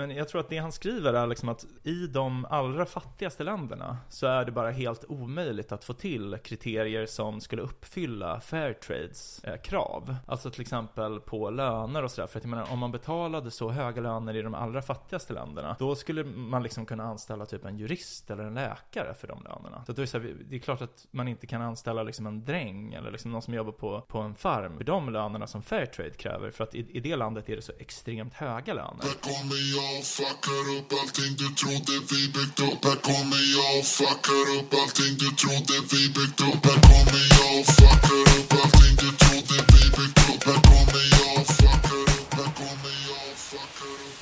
Men jag tror att det han skriver är liksom att i de allra fattigaste länderna så är det bara helt omöjligt att få till kriterier som skulle uppfylla Fairtrades eh, krav. Alltså till exempel på löner och sådär. För att jag menar, om man betalade så höga löner i de allra fattigaste länderna, då skulle man liksom kunna anställa typ en jurist eller en läkare för de lönerna. Så då är det, så här, det är klart att man inte kan anställa liksom en dräng eller liksom någon som jobbar på, på en farm för de lönerna som Fairtrade kräver. För att i, i det landet är det så extremt höga löner. Jag och fuckar upp allting. Du trodde vi byggt upp Här kommer jag. Och fuckar upp allting. Du trodde vi byggt upp Här kommer jag. Och fuckar upp allting. Du trodde vi byggt upp Här kommer jag. Och fuckar upp, här kommer jag. Och fuckar upp.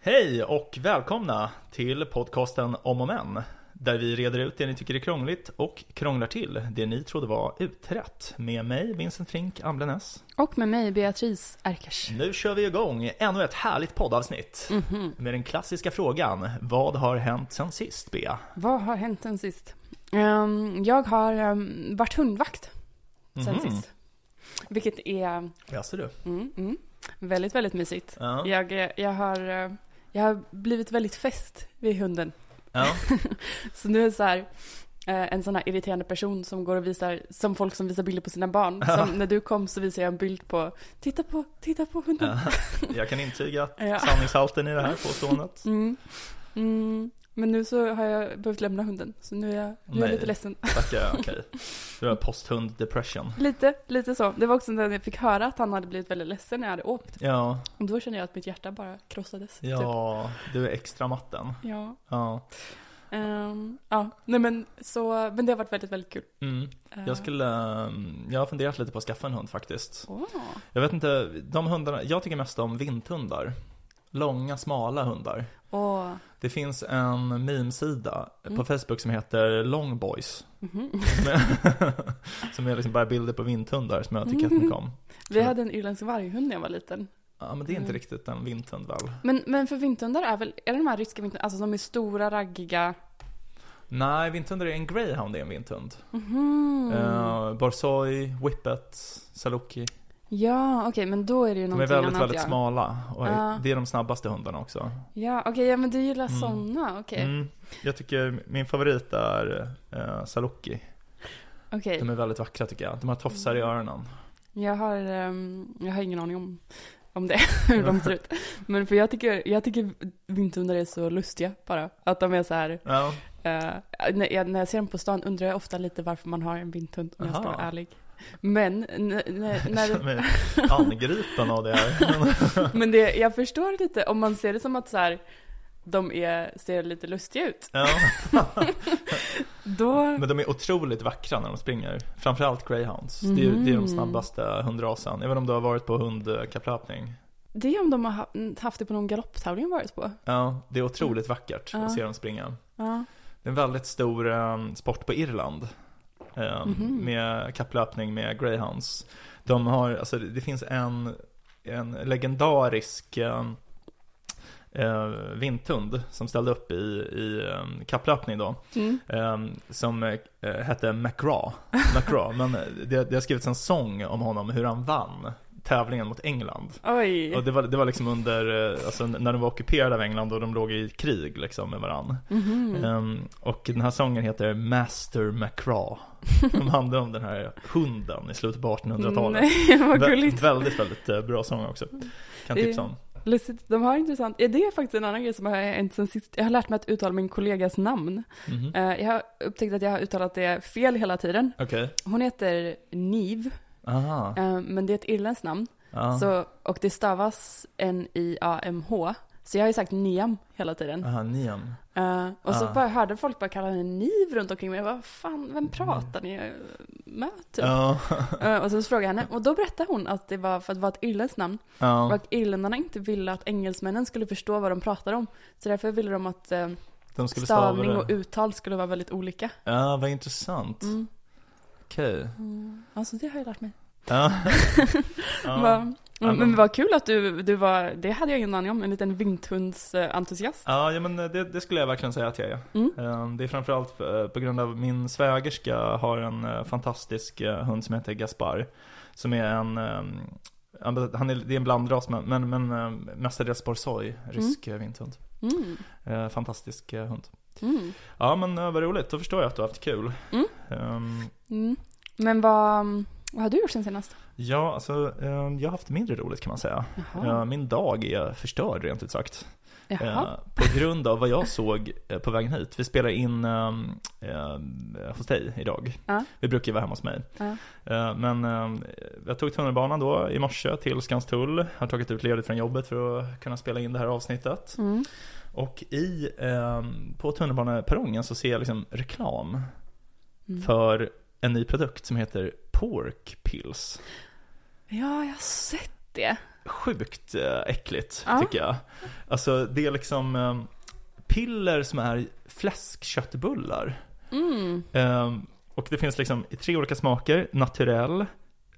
Hej och välkomna till podcasten Om och Men. Där vi reder ut det ni tycker är krångligt och krånglar till det ni trodde var utrett. Med mig, Vincent Frink Amblenäs. Och med mig, Beatrice Erkers. Nu kör vi igång ännu ett härligt poddavsnitt. Med den klassiska frågan, vad har hänt sen sist, Bea? Vad har hänt sen sist? Ehm, jag har ehm, varit hundvakt sen Mhm. sist. Vilket är Jaså du? mm, mm, väldigt, väldigt mysigt. Ja. Jag, eh, jag, har, eh, jag har blivit väldigt fäst vid hunden. Ja. Så nu är det så här, eh, en sån här irriterande person som går och visar, som folk som visar bilder på sina barn. Som när du kom så visade jag en bild på, titta på, titta på hunden. Jag kan intyga Ja. sanningshalten i det här påståendet. Mm. Mm. Men nu så har jag behövt lämna hunden, så nu är jag, nu är jag Nej. lite ledsen. Tackar, okej. Du har posthund depression. Lite, lite så. Det var också när jag fick höra att han hade blivit väldigt ledsen när jag hade åkt. Ja, Och då kände jag att mitt hjärta bara krossades. Typ. ja, du är extra matten. Ja. Ja. Ehm, ja, nej men så, men det har varit väldigt, väldigt kul. Mm. Ehm, Jag skulle, ehm, jag har funderat lite på att skaffa en hund faktiskt. Åh. Jag vet inte, de hundarna, jag tycker mest om vinthundar. Långa, smala hundar. Åh. Det finns en meme-sida Mm. på Facebook som heter Long Boys. Mhm. Som är, som är liksom bara bilder på vinthundar som jag tycker jättemycket om. Vi hade en irländsk varghund när jag var liten. Ja, men det är inte Mm. riktigt en vinthund väl? Men, men för vinthundar är väl, är det de här ryska vinthundarna, alltså de är stora, raggiga? Nej, vinthundar är en greyhound, är en vinthund. Mhm. Uh, Borzoi, Whippet, Saluki. Ja, okej, men då är det ju De är någonting väldigt, annat väldigt ja. smala. Och Ja. det är de snabbaste hundarna också. Ja, okej, ja men du gillar Mm. såna, okej. Mm. Jag tycker min favorit är uh, Saluki. Okej. De är väldigt vackra tycker jag. De har tofsar i öronen. Jag har, ehm, jag har ingen aning om, om det, hur de ser ut. Men för jag tycker, jag tycker vinterhundar är så lustiga bara. Att de är så här, Ja, eh, när, jag, när jag ser dem på stan undrar jag ofta lite varför man har en vinterhund om jag ska Aha. vara ärlig. Men n- n- jag när, känner mig angripen av det här. men det, jag förstår lite om man ser det som att så här, de är, ser lite lustiga ut. ja. Då, Men de är otroligt vackra när de springer. Framförallt greyhounds. Det, är, det är de Mhm. snabbaste hundrasen. Inte om du har varit på hundkapplöpning? det är om de har ha- haft det på någon galopptävling jag varit på. Ja, det är otroligt vackert Ja. att se dem springa. Ja. Det är en väldigt stor eh, sport på Irland. Mhm. Med kapplöpning med greyhounds. De har, alltså det finns en, en legendarisk eh, eh, vinthund som ställde upp i, i eh, kapplöpning då. Mm. eh, som eh, hette McGraw. McGraw. Men det, det har skrivits en sång om honom, hur han vann tävlingen mot England. Oj. Och det var, det var liksom under, eh, alltså när de var ockuperade av England och de låg i krig liksom med varandra. Mhm. Ehm, och den här sången heter Master McCraw. Som handlar om den här hunden i slutet på 1800-talet. Nej, vad Vä- väldigt, väldigt eh, bra sång också. Kan tipsa om. Lustigt, de har intressant. Ja, det är faktiskt en annan grej som har hänt sen sist. Jag har lärt mig att uttala min kollegas namn. Mhm. Eh, Jag har upptäckt att jag har uttalat det fel hela tiden. Okej. Hon heter Niv, Aha. eh, men det är ett irländskt namn. Ja. Så, och det stavas N-I-A-M-H. Så jag har ju sagt Niam hela tiden. Aha, Niam. Eh, och så Ah. bara hörde folk bara kalla henne Niv runt omkring mig. Jag bara, fan, vem pratar ni med? Typ. Ja. Eh, och så frågade jag henne, och då berättade hon att det var för att det var ett irländskt namn. Och ja. att irländarna inte ville att engelsmännen skulle förstå vad de pratade om. Så därför ville de att eh, De stavning och uttal skulle vara väldigt olika. Ja, vad intressant. Mm. Okej. Mm. Alltså det har jag lärt mig. Ja. ja. Va- Ja, men, men- vad kul att du, du var, det hade jag ingen aning om, en liten vinthundsentusiast. Ja, ja men det, det skulle jag verkligen säga att jag är. Mm. Eh, Det är framförallt eh, på grund av min svägerska har en eh, fantastisk eh, hund som heter Gaspar. Som är en, eh, men han är, det är en blandras men, men, men eh, mestadels borsoi, rysk mm. vinterhund. Mm. Eh, fantastisk eh, hund. Mm. Ja men eh, vad roligt, då förstår jag att du har haft kul. Mm. Ehm, Mm. Men vad, vad har du gjort sen senast? ja, alltså eh, jag har haft mindre roligt kan man säga. Jaha. Min dag är förstörd rent ut sagt. Jaha. Eh, på grund av vad jag såg eh, på vägen hit. Vi spelar in eh, eh, hos dig idag. Ja. Vi brukar ju vara hemma hos mig. Ja. Men jag tog tunnelbanan då i morse till Skanstull. Har tagit ut ledigt från jobbet för att kunna spela in det här avsnittet. Mm. Och i, eh, på tunnelbaneperrongen så ser jag liksom reklam Mm. för en ny produkt som heter Pork Pills. Ja, jag har sett det. Sjukt eh, äckligt Ja. tycker jag. Alltså det är liksom eh, piller som är fläskköttbullar. Mm. Eh, och det finns liksom i tre olika smaker, naturell,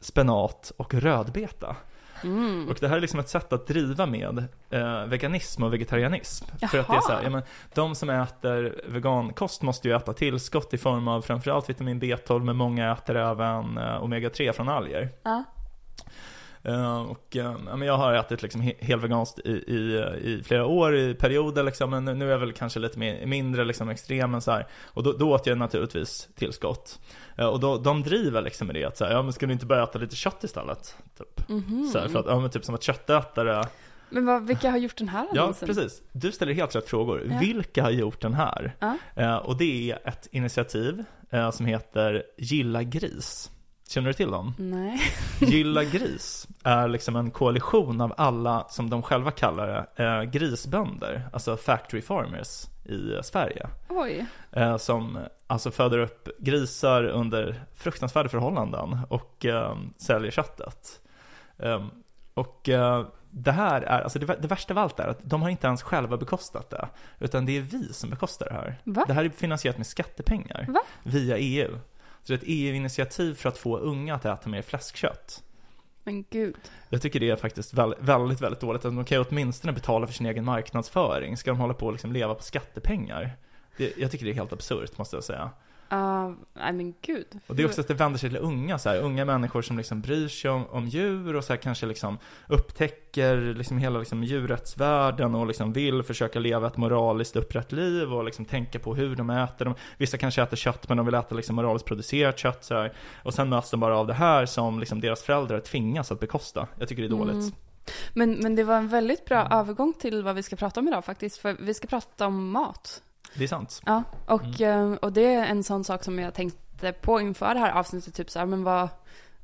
spenat och rödbeta. Mm. Och det här är liksom ett sätt att driva med eh, veganism och vegetarianism. För att det är så här, Jaha. ja, men, de som äter vegankost måste ju äta tillskott i form av framförallt vitamin B12, men många äter även eh, omega-3 från alger. Ja. Eh, och eh, ja, men jag har ätit liksom he- helveganskt i, i, i flera år, i perioder liksom, men nu är jag väl kanske lite mer, mindre liksom extrem än så här. Och då, då åt jag naturligtvis tillskott. Eh, och då, de driver liksom med det att så här, ja men ska du inte börja äta lite kött istället? Typ. Mhm. Så här, för att, ja men typ som att köttätare Men vad, vilka har gjort den här Ja, annonsen? precis. Du ställer helt rätt frågor. Ja. Vilka har gjort den här? Ja. Eh, och det är ett initiativ eh, som heter Gilla Gris. Känner du till dem? Nej. Gilla Gris är liksom en koalition av alla, som de själva kallar det, eh, grisbönder, alltså factory farmers i Sverige. Oj. Eh, som alltså föder upp grisar under fruktansvärda förhållanden och eh, säljer köttet. Eh, och det här är, alltså det, det värsta av allt är att de har inte ens själva bekostat det, utan det är vi som bekostar det här. Va? Det här är finansierat med skattepengar Va? via EU. Så det är ett EU-initiativ för att få unga att äta mer fläskkött. Men gud. Jag tycker det är faktiskt väl- väldigt, väldigt dåligt. Att de kan ju åtminstone betala för sin egen marknadsföring. Ska de hålla på och liksom leva på skattepengar? Det, jag tycker det är helt absurt, måste jag säga. Uh, nej men gud. Och det är också att det vänder sig till unga, så här, unga människor som liksom bryr sig om, om djur och så här, kanske liksom upptäcker liksom hela liksom djurrättsvärlden och liksom vill försöka leva ett moraliskt upprätt liv och liksom tänka på hur de äter. De, vissa kanske äter kött men de vill äta liksom moraliskt producerat kött så här. Och sen möts de bara av det här som liksom deras föräldrar tvingas att bekosta. Jag tycker det är dåligt. Mm. Men, men det var en väldigt bra övergång till vad vi ska prata om idag faktiskt. För vi ska prata om mat. Det är sant. Ja, och, Mm. eh, och det är en sån sak som jag tänkte på inför det här avsnittet. Typ så här, men vad...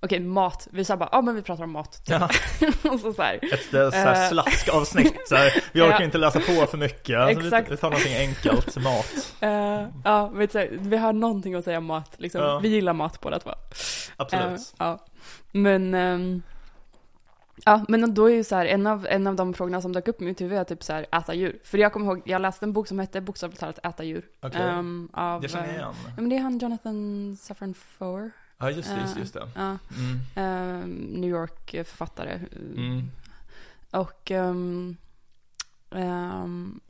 Okej, mat. Vi sa bara, ja men vi pratar om mat. Ja, och så, så här. ett så här Eh. slaskavsnitt. Så här, vi orkar Ja. inte läsa på för mycket. Alltså, vi, Exakt. vi tar någonting enkelt, mat. Eh, ja, vet du, vi har någonting att säga om mat. Liksom. Ja. Vi gillar mat båda två. Absolut. Eh, ja. Men, ehm, ja, men då är ju så här, en av, en av de frågorna som dök upp i mitt huvud är typ så här, äta djur. För jag kommer ihåg, jag läste en bok som hette bokstavligt talat äta djur. Okej. Ehm, av, Jag känner eh, igen. Ja, men det är han Jonathan Safran Foer. Ja, just det, just, eh, just det. Ja, Mm. ehm, New York-författare. Mm. Och ehm, ehm,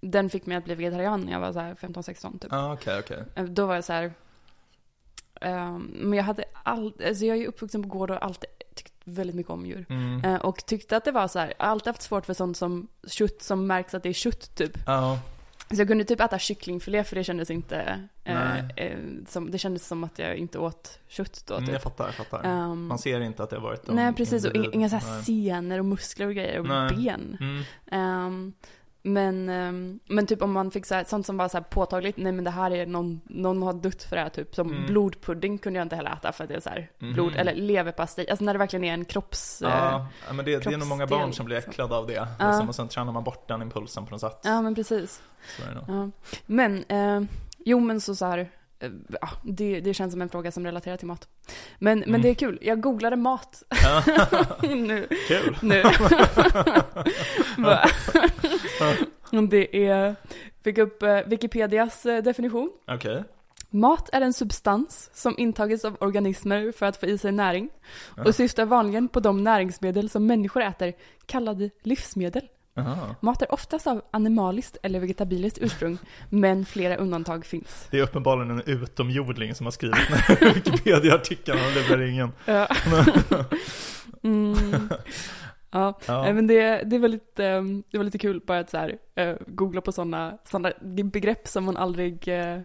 den fick mig att bli vegetarian när jag var så här 15-16 typ. Ja, okej, okej. Eh, Då var jag så här. ehm, men jag hade all, alltså jag är ju uppvuxen på gård och alltid väldigt mycket om djur. Mm. Eh, och tyckte att det var så här, jag har alltid haft svårt för sånt som kött som märks att det är kött typ. Ja, Så jag kunde typ äta kycklingfilé för det kändes inte, eh, eh, som, det kändes som att jag inte åt kött då mm, typ. jag fattar, jag fattar. Ehm, Man ser inte att det har varit nej precis, och inga, inga så här senor och muskler och grejer och Nej. ben. Mm. Ehm, men, ehm, men typ om man fick så här, sånt som var så påtagligt, nej men det här är någon, någon har dött för det här typ. Som Mm. blodpudding kunde jag inte heller äta för att det är så här, Mhm. blod, eller leverpastej, alltså när det verkligen är en kropps... eh, Ja, ja, men det, det är nog många barn som blir liksom. äcklade av det. Ja. Liksom, och sen tränar man bort den impulsen på något sätt. ja men precis. Så är det nog. Ja. Men, eh, jo men så så här, eh, ja, det, det känns som en fråga som relaterar till mat. Men, men Mm. det är kul, jag googlade mat nu. Kul. nu. Det är, fick upp eh, Wikipedias eh, definition. Okej. Mat är en substans som intagits av organismer för att få i sig näring och syftar vanligen på de näringsmedel som människor äter, kallade livsmedel. Aha. Mat är oftast av animaliskt eller vegetabiliskt ursprung, men flera undantag finns. Det är uppenbarligen en utomjording som har skrivit den här Wikipedia-artikeln om lurar ingen. Ja. Mm. Ja, Ja. Men det, det, var lite, ehm, det var lite kul bara att så här, eh, googla på sådana såna begrepp som man aldrig eh,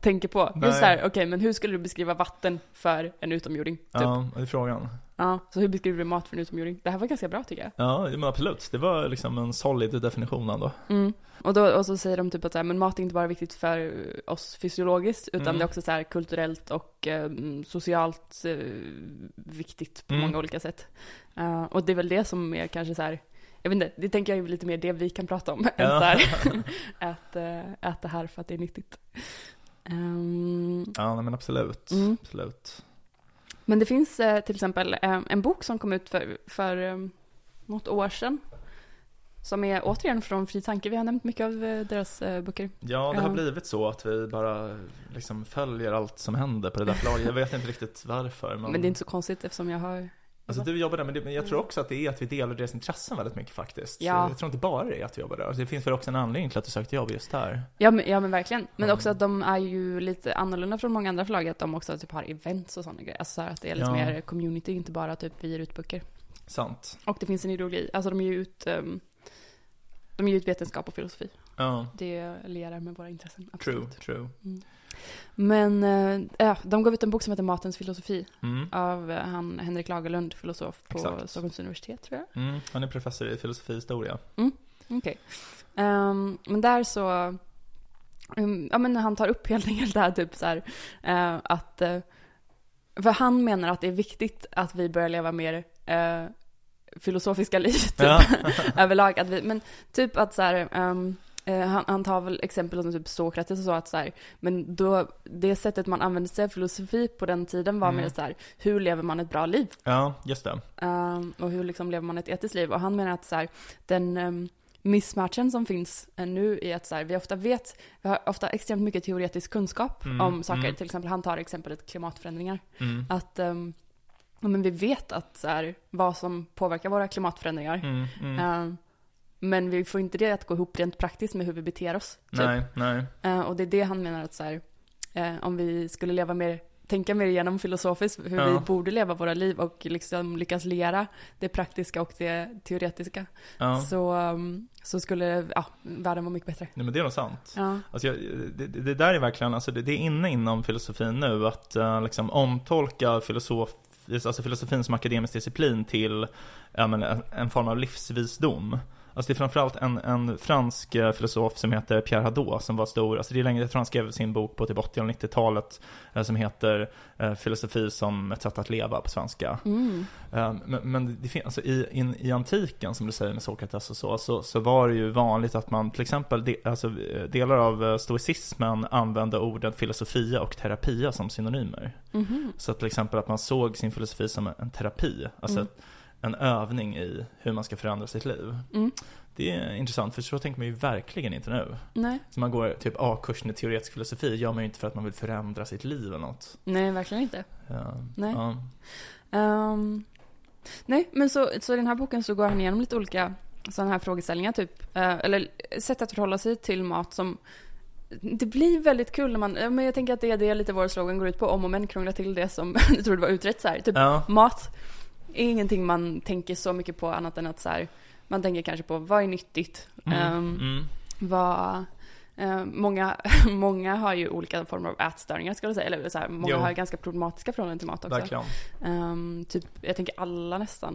tänker på. Nej. Just så här, okej men hur skulle du beskriva vatten för en utomjording? Typ. Ja, det är frågan. Så hur beskriver du mat för en utomjording? Det här var ganska bra tycker jag. Ja, men absolut. Det var liksom en solid definition ändå. Mm. Och, då, och så säger de typ att så här, men mat är inte bara viktigt för oss fysiologiskt, utan Mm. det är också så här kulturellt och eh, socialt eh, viktigt på Mm. många olika sätt. Eh, och det är väl det som är kanske så här, jag vet inte, det tänker jag är lite mer det vi kan prata om, än Ja. så här, ät, eh, ät det här för att det är nyttigt. Ehm, Ja, nej, men absolut. Mm. Absolut. Men det finns eh, till exempel eh, en bok som kom ut för, för eh, något år sedan. Som är återigen från Fri Tanke. Vi har nämnt mycket av eh, deras eh, böcker. Ja, det har blivit så att vi bara liksom följer allt som händer på det där förlaget. Jag vet inte riktigt varför. Men, Men det är inte så konstigt eftersom jag har Alltså du jobbar där, men, det, men jag tror också att det är att vi delar deras intressen väldigt mycket faktiskt. Ja. Jag tror inte bara det är att vi jobbar där. Alltså, det finns väl också en anledning till att du sökte jobb just där. Ja men, ja men verkligen. Men Mm. också att de är ju lite annorlunda från många andra förlag. Att de också typ har events och sådana grejer. Alltså så att det är lite Ja. mer community, inte bara typ vi ger ut böcker. Sant. Och det finns en ideologi. Alltså de ger ju ut, ehm, de ger ut vetenskap och filosofi. Ja, Det lierar med våra intressen. true, Absolut. true. Men eh, ja, de gav ut en bok som heter Matens filosofi. Mm. Av eh, han Henrik Lagerlund, filosof på Exakt. Stockholms universitet tror jag. Mm. Han är professor i filosofihistoria. Okej. Ehm, men där så, um, ja men han tar upp helt enkelt det här typ så här, eh, att, eh, för han menar att det är viktigt att vi börjar leva mer eh, filosofiska liv typ, Ja. överlag. Att vi, men typ att så här, eh, han, han tar väl exempel som typ Sokrates och så att så här, men då, det sättet man använde sig av filosofi på den tiden var Mm. mer så här, hur lever man ett bra liv? ja, just det. Ehm, och hur liksom lever man ett etiskt liv? Och han menar att så här, den um, missmatchen som finns eh, nu är att så här, vi ofta vet, vi har ofta extremt mycket teoretisk kunskap Mm, om saker. mm. Till exempel, han tar exemplet klimatförändringar. Mm. Att um, men vi vet att så vad som påverkar våra klimatförändringar. Mm. Ehm, men vi får inte det att gå ihop rent praktiskt med hur vi beter oss. Typ. Nej, nej. Eh, och det är det han menar att så här, eh, om vi skulle leva mer, tänka mer igenom filosofiskt hur Ja. vi borde leva våra liv och liksom lyckas lera det praktiska och det teoretiska. Ja. Så, um, så skulle ja, världen vara mycket bättre. Nej, men det är nog sant. Ja. Alltså jag, det, det där är verkligen, alltså det, det är inne inom filosofin nu att uh, liksom omtolka filosof, alltså filosofin som akademisk disciplin till ja, men, en, en form av livsvisdom. Alltså det är framförallt en, en fransk eh, filosof som heter Pierre Hadot som var stor, alltså det är länge, tror han skrev sin bok på typ 80 och 90-talet eh, som heter eh, Filosofi som ett sätt att leva på svenska. Mm. Men, men det finns, alltså i, in, i antiken, som du säger med Sokrates och så, så, så var det ju vanligt att man till exempel, de, alltså, delar av stoicismen använde orden filosofia och terapia som synonymer. Mhm. Så att till exempel att man såg sin filosofi som en terapi, alltså Mm. ett, en övning i hur man ska förändra sitt liv. Mm. Det är intressant, för så tänker man ju verkligen inte nu. Nej. Så man går typ A-kursen i teoretisk filosofi, gör man ju inte för att man vill förändra sitt liv eller något. Nej, verkligen inte. Ja, Nej. Ja. Ehm, nej, men så, så i den här boken så går han igenom lite olika sådana här frågeställningar typ. Eh, eller sätt att förhålla sig till mat som det blir väldigt kul när man, men jag tänker att det är det lite vår slogan går ut på, om och men krångla till det som jag tror det var utrett så här. Typ Ja. mat ingenting man tänker så mycket på annat än att så här, man tänker kanske på vad är nyttigt? Mm. Mm. vad, eh, många, många har ju olika former av ätstörningar ska jag säga, eller så här, många Jo. har ganska problematiska förhållanden till mat också. Ehm, typ, jag tänker alla nästan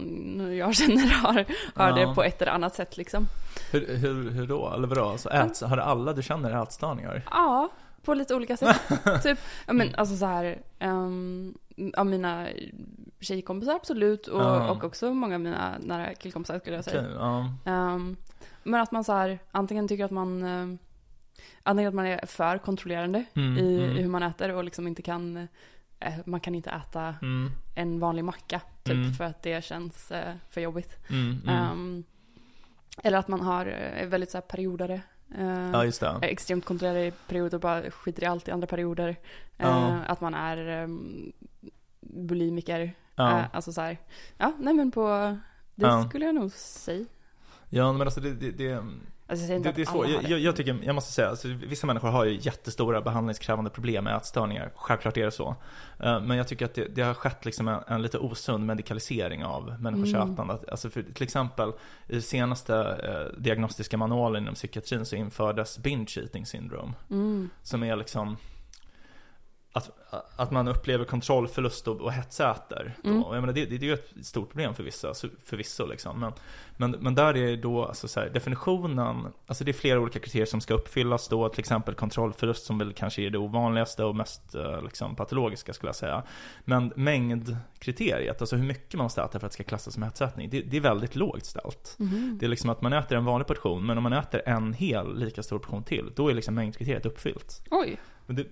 jag känner har, har Ja. det på ett eller annat sätt liksom. Hur, hur, hur då? Eller vadå? Alltså, ät, har alla du känner ätstörningar? Ja, på lite olika sätt. typ, ja men alltså så här, um, av mina tjejkompisar absolut och, Ja. och också många av mina nära killkompisar skulle jag säga. Okej, ja. Ehm, men att man så här, antingen tycker att man, um, antingen att man är för kontrollerande Mm, i, mm. i hur man äter och liksom inte kan, eh, man kan inte äta Mm, en vanlig macka typ Mm. för att det känns eh, för jobbigt. Ehm, eller att man har eh, är väldigt så här periodare. Eh, ja, just det. extremt kontrollerade i perioder och bara skiter i allt i andra perioder. Ja. Att man är um, bulimiker. Eh, alltså så här, ja nej men på, det skulle jag nog säga. Ja, men alltså det, det, det Alltså jag Det, det är har Jag, jag, jag tycker, jag måste säga, alltså, vissa människor har ju jättestora behandlingskrävande problem med ätstörningar. Självklart är det så. Eh, Men jag tycker att det, det har skett liksom en, en lite osund medikalisering av människors Mm. ätande. Alltså för, till exempel i senaste eh, diagnostiska manualen inom psykiatrin så infördes binge eating syndrome. Mm. Som är liksom att, att man upplever kontrollförlust och, och hetsäter. Mm. Jag menar, det, det, det är ju ett stort problem för vissa, förvisso liksom. Men, men, men där är då alltså så här, definitionen, alltså det är flera olika kriterier som ska uppfyllas då, till exempel kontrollförlust som väl kanske är det ovanligaste och mest eh, liksom, patologiska skulle jag säga. Men mängdkriteriet, alltså hur mycket man måste äta för att det ska klassas som hetsätning, det, det är väldigt lågt ställt. Mhm. Det är liksom att man äter en vanlig portion, men om man äter en hel lika stor portion till, då är liksom mängdkriteriet uppfyllt. Oj. Det,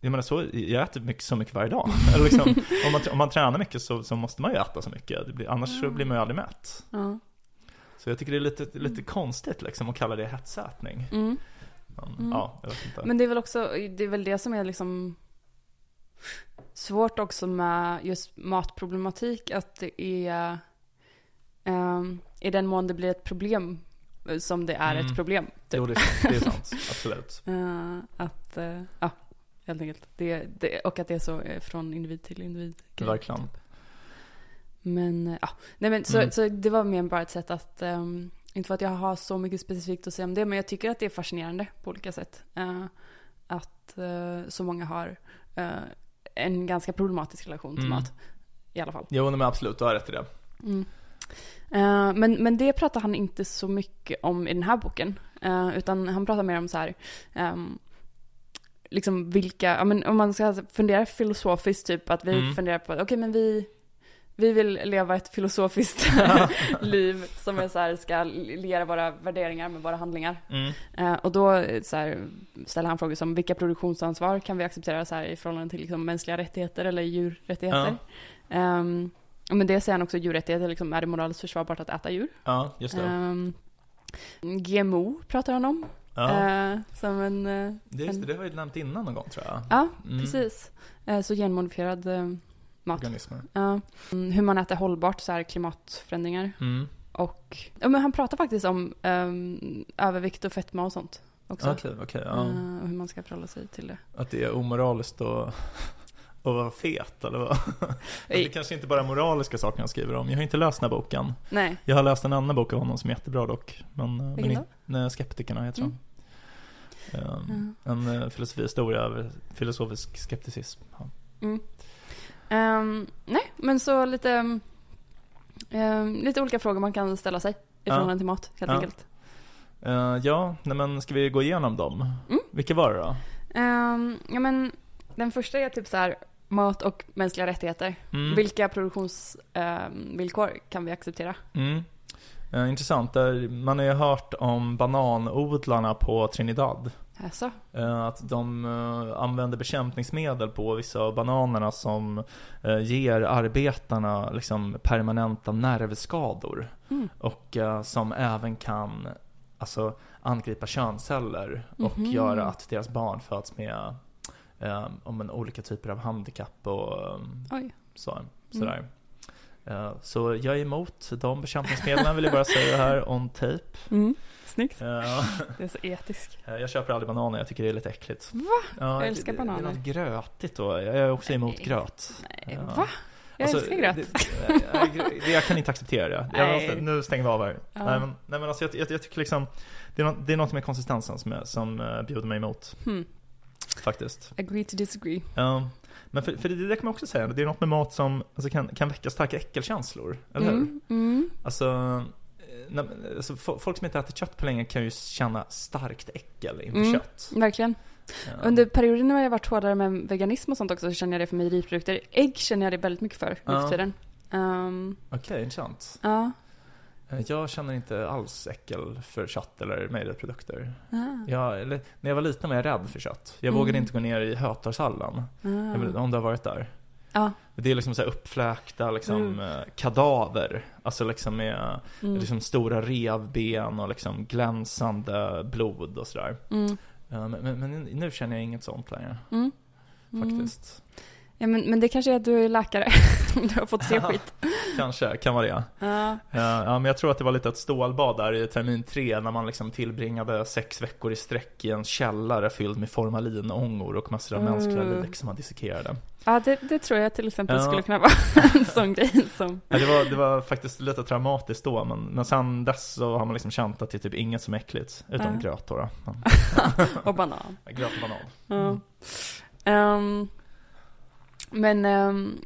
jag menar så, jag äter mycket, så mycket varje dag. Eller liksom, om, man, om man tränar mycket så, så måste man ju äta så mycket. Blir, annars så blir man ju aldrig mätt. Ja. Så jag tycker det är lite, lite konstigt liksom att kalla det hetsätning. Mm. Men, Mm. Ja, jag vet inte. Men det är väl också, det är väl det som är liksom svårt också med just matproblematik, att det är um, i den mån det blir ett problem som det är Mm. ett problem. Typ. Jo, det är sant. Det är sant. Absolut. Eh, att, eh, ja, helt enkelt. Det, det, och att det är så eh, från individ till individ. Verkligen. Men, eh, ja. Nej men så, Mm. så det var mer bara ett sätt att, ehm, inte för att jag har så mycket specifikt att säga om det, men jag tycker att det är fascinerande på olika sätt. Eh, att eh, så många har eh, en ganska problematisk relation till Mm. mat. I alla fall. Jo, men absolut, du har rätt i det. Mm. Men, men det pratar han inte så mycket om i den här boken. Utan han pratar mer om så här, ehm, liksom vilka, ja, men om man ska fundera filosofiskt, typ att vi Mm. funderar på, okej men vi, vi vill leva ett filosofiskt liv som är så här, ska liera våra värderingar med våra handlingar. Mm. Eh, och då så här, ställer han frågor som vilka produktionsansvar kan vi acceptera så här, i förhållande till liksom, mänskliga rättigheter eller djurrättigheter? Ehm, och med det säger han också djurrättigheter, liksom, är det moraliskt försvarbart att äta djur? Ja, just det. Ehm, GMO pratar han om. Ja, Eh, som en, eh, det, just det, det har vi nämnt innan någon gång tror jag. ja Mm. precis. Eh, så genmodifierad eh, mat. Organismer. Ja. Mm, hur man äter hållbart, så här klimatförändringar. Mm. Och, ja men han pratar faktiskt om ehm, övervikt och fetma och sånt också. Okej, okej. ja. Eh, och hur man ska förhålla sig till det. Att det är omoraliskt och att vara fet eller vad? Alltså, det är kanske inte bara moraliska saker han skriver om. Jag har inte läst den här boken. Nej. Jag har läst en annan bok av honom som är jättebra dock. Men, eh, men Vilken i- då? Skeptikerna heter den. Um, En uh, filosofihistoria över filosofisk skepticism. Ja. Mm. Ehm, nej, men så lite, ehm, lite olika frågor man kan ställa sig i Ja. förhållande till mat, helt Ja. enkelt. Eh, ja, nej, men ska vi gå igenom dem? Mm. Vilka var det då? Ja, men den första är typ så här, mat och mänskliga rättigheter. Mm. Vilka produktionsvillkor kan vi acceptera? Mm. Eh, intressant. Där man har ju hört om bananodlarna på Trinidad. Alltså, Eh, Att de eh, använder bekämpningsmedel på vissa av bananerna som eh, ger arbetarna liksom permanenta nervskador. Mm. Och eh, som även kan alltså, angripa könsceller och Mhm. göra att deras barn föds med om en, olika typer av handikapp och så, sådär. Eh, så jag är emot de bekämpningsmedlen vill jag bara säga här on tape. Mm. Snyggt. Eh, Det är så etiskt. Eh, Jag köper aldrig bananer, jag tycker det är lite äckligt. Va? Ja, Jag älskar det, bananer. Det är något grötigt då. Jag är också emot Nej. gröt. Nej, Ja. va? Jag Alltså, älskar gröt. Det, det, jag kan inte acceptera det. Jag nu stänger vi av här. Ja. Nej, men, nej men alltså jag, jag, jag tycker liksom, det är, något, det är något med konsistensen som, jag, som uh, bjuder mig emot. Hmm. Faktiskt. Agree to disagree. Ja. Men för, för det, det kan man också säga, det är något med mat som alltså, kan, kan väcka starka äckelkänslor. Eller hur? Mm. Mm. Alltså, eh, när, alltså, fo- folk som inte ätit kött på länge kan ju känna starkt äckel inför Mm. kött. Verkligen. Ja. Under perioden när jag varit hårdare med veganism och sånt också så känner jag det för mejeriprodukter. Ägg känner jag det väldigt mycket för nu för tiden. Um, Okej, intressant. ja. Eh, Jag känner inte alls äckel för kött eller mejeriprodukter. Ah. Jag, eller, när jag var liten var jag rädd för kött. Jag Mm. vågade inte gå ner i Hötorgshallen. Ah. om du har varit där. Ja. Det är liksom så här uppfläkta liksom, Mm. eh, kadaver. Alltså liksom med Mm. liksom stora revben och liksom glänsande blod och sådär. Mm. Eh, Men, men, men nu känner jag inget sånt längre. Mm. Mm. Faktiskt. Ja, men, men det kanske är att du är läkare. du har fått se skit. kanske, kan vara det. Ja. Ja, men jag tror att det var lite ett stålbad där i termin tre när man liksom tillbringade sex veckor i sträck i en källare fylld med formalinångor och massor av Mm. mänskliga lik som man dissekerade. Ja, det, det tror jag till exempel Ja. skulle kunna vara en sån grej som... Ja, det, var, det var faktiskt lite traumatiskt då, men, men sen dess så har man liksom känt att det är typ inget som är äckligt, utom Ja. gröt då. då. Och banan. gröt och banan. Ja. Ehm, men, um,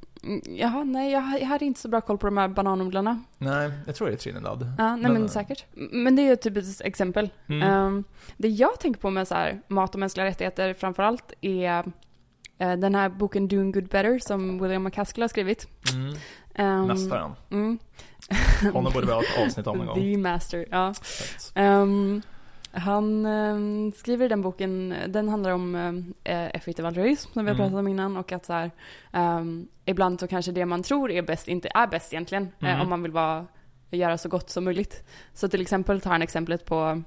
jaha, nej, jag, jag hade inte så bra koll på de här bananodlarna. Nej, jag tror det är Trinidad. Ja, nej men, säkert. Men det är ju ett typiskt exempel. Mm. Ehm, det jag tänker på med så här, mat och mänskliga rättigheter framförallt är eh, den här boken Doing Good Better som William McCaskill har skrivit. Mm. Um, Mästaren. Mm. Honom borde vi ha ett avsnitt om någon gång. The Master, ja. Fett. Han ehm, skriver i den boken, den handlar om um, effektiv altruism som vi har Mm. pratat om innan och att så här, ehm, ibland så kanske det man tror är bäst inte är bäst egentligen eh, Mm. om man vill vara, göra så gott som möjligt. Så till exempel tar han exemplet på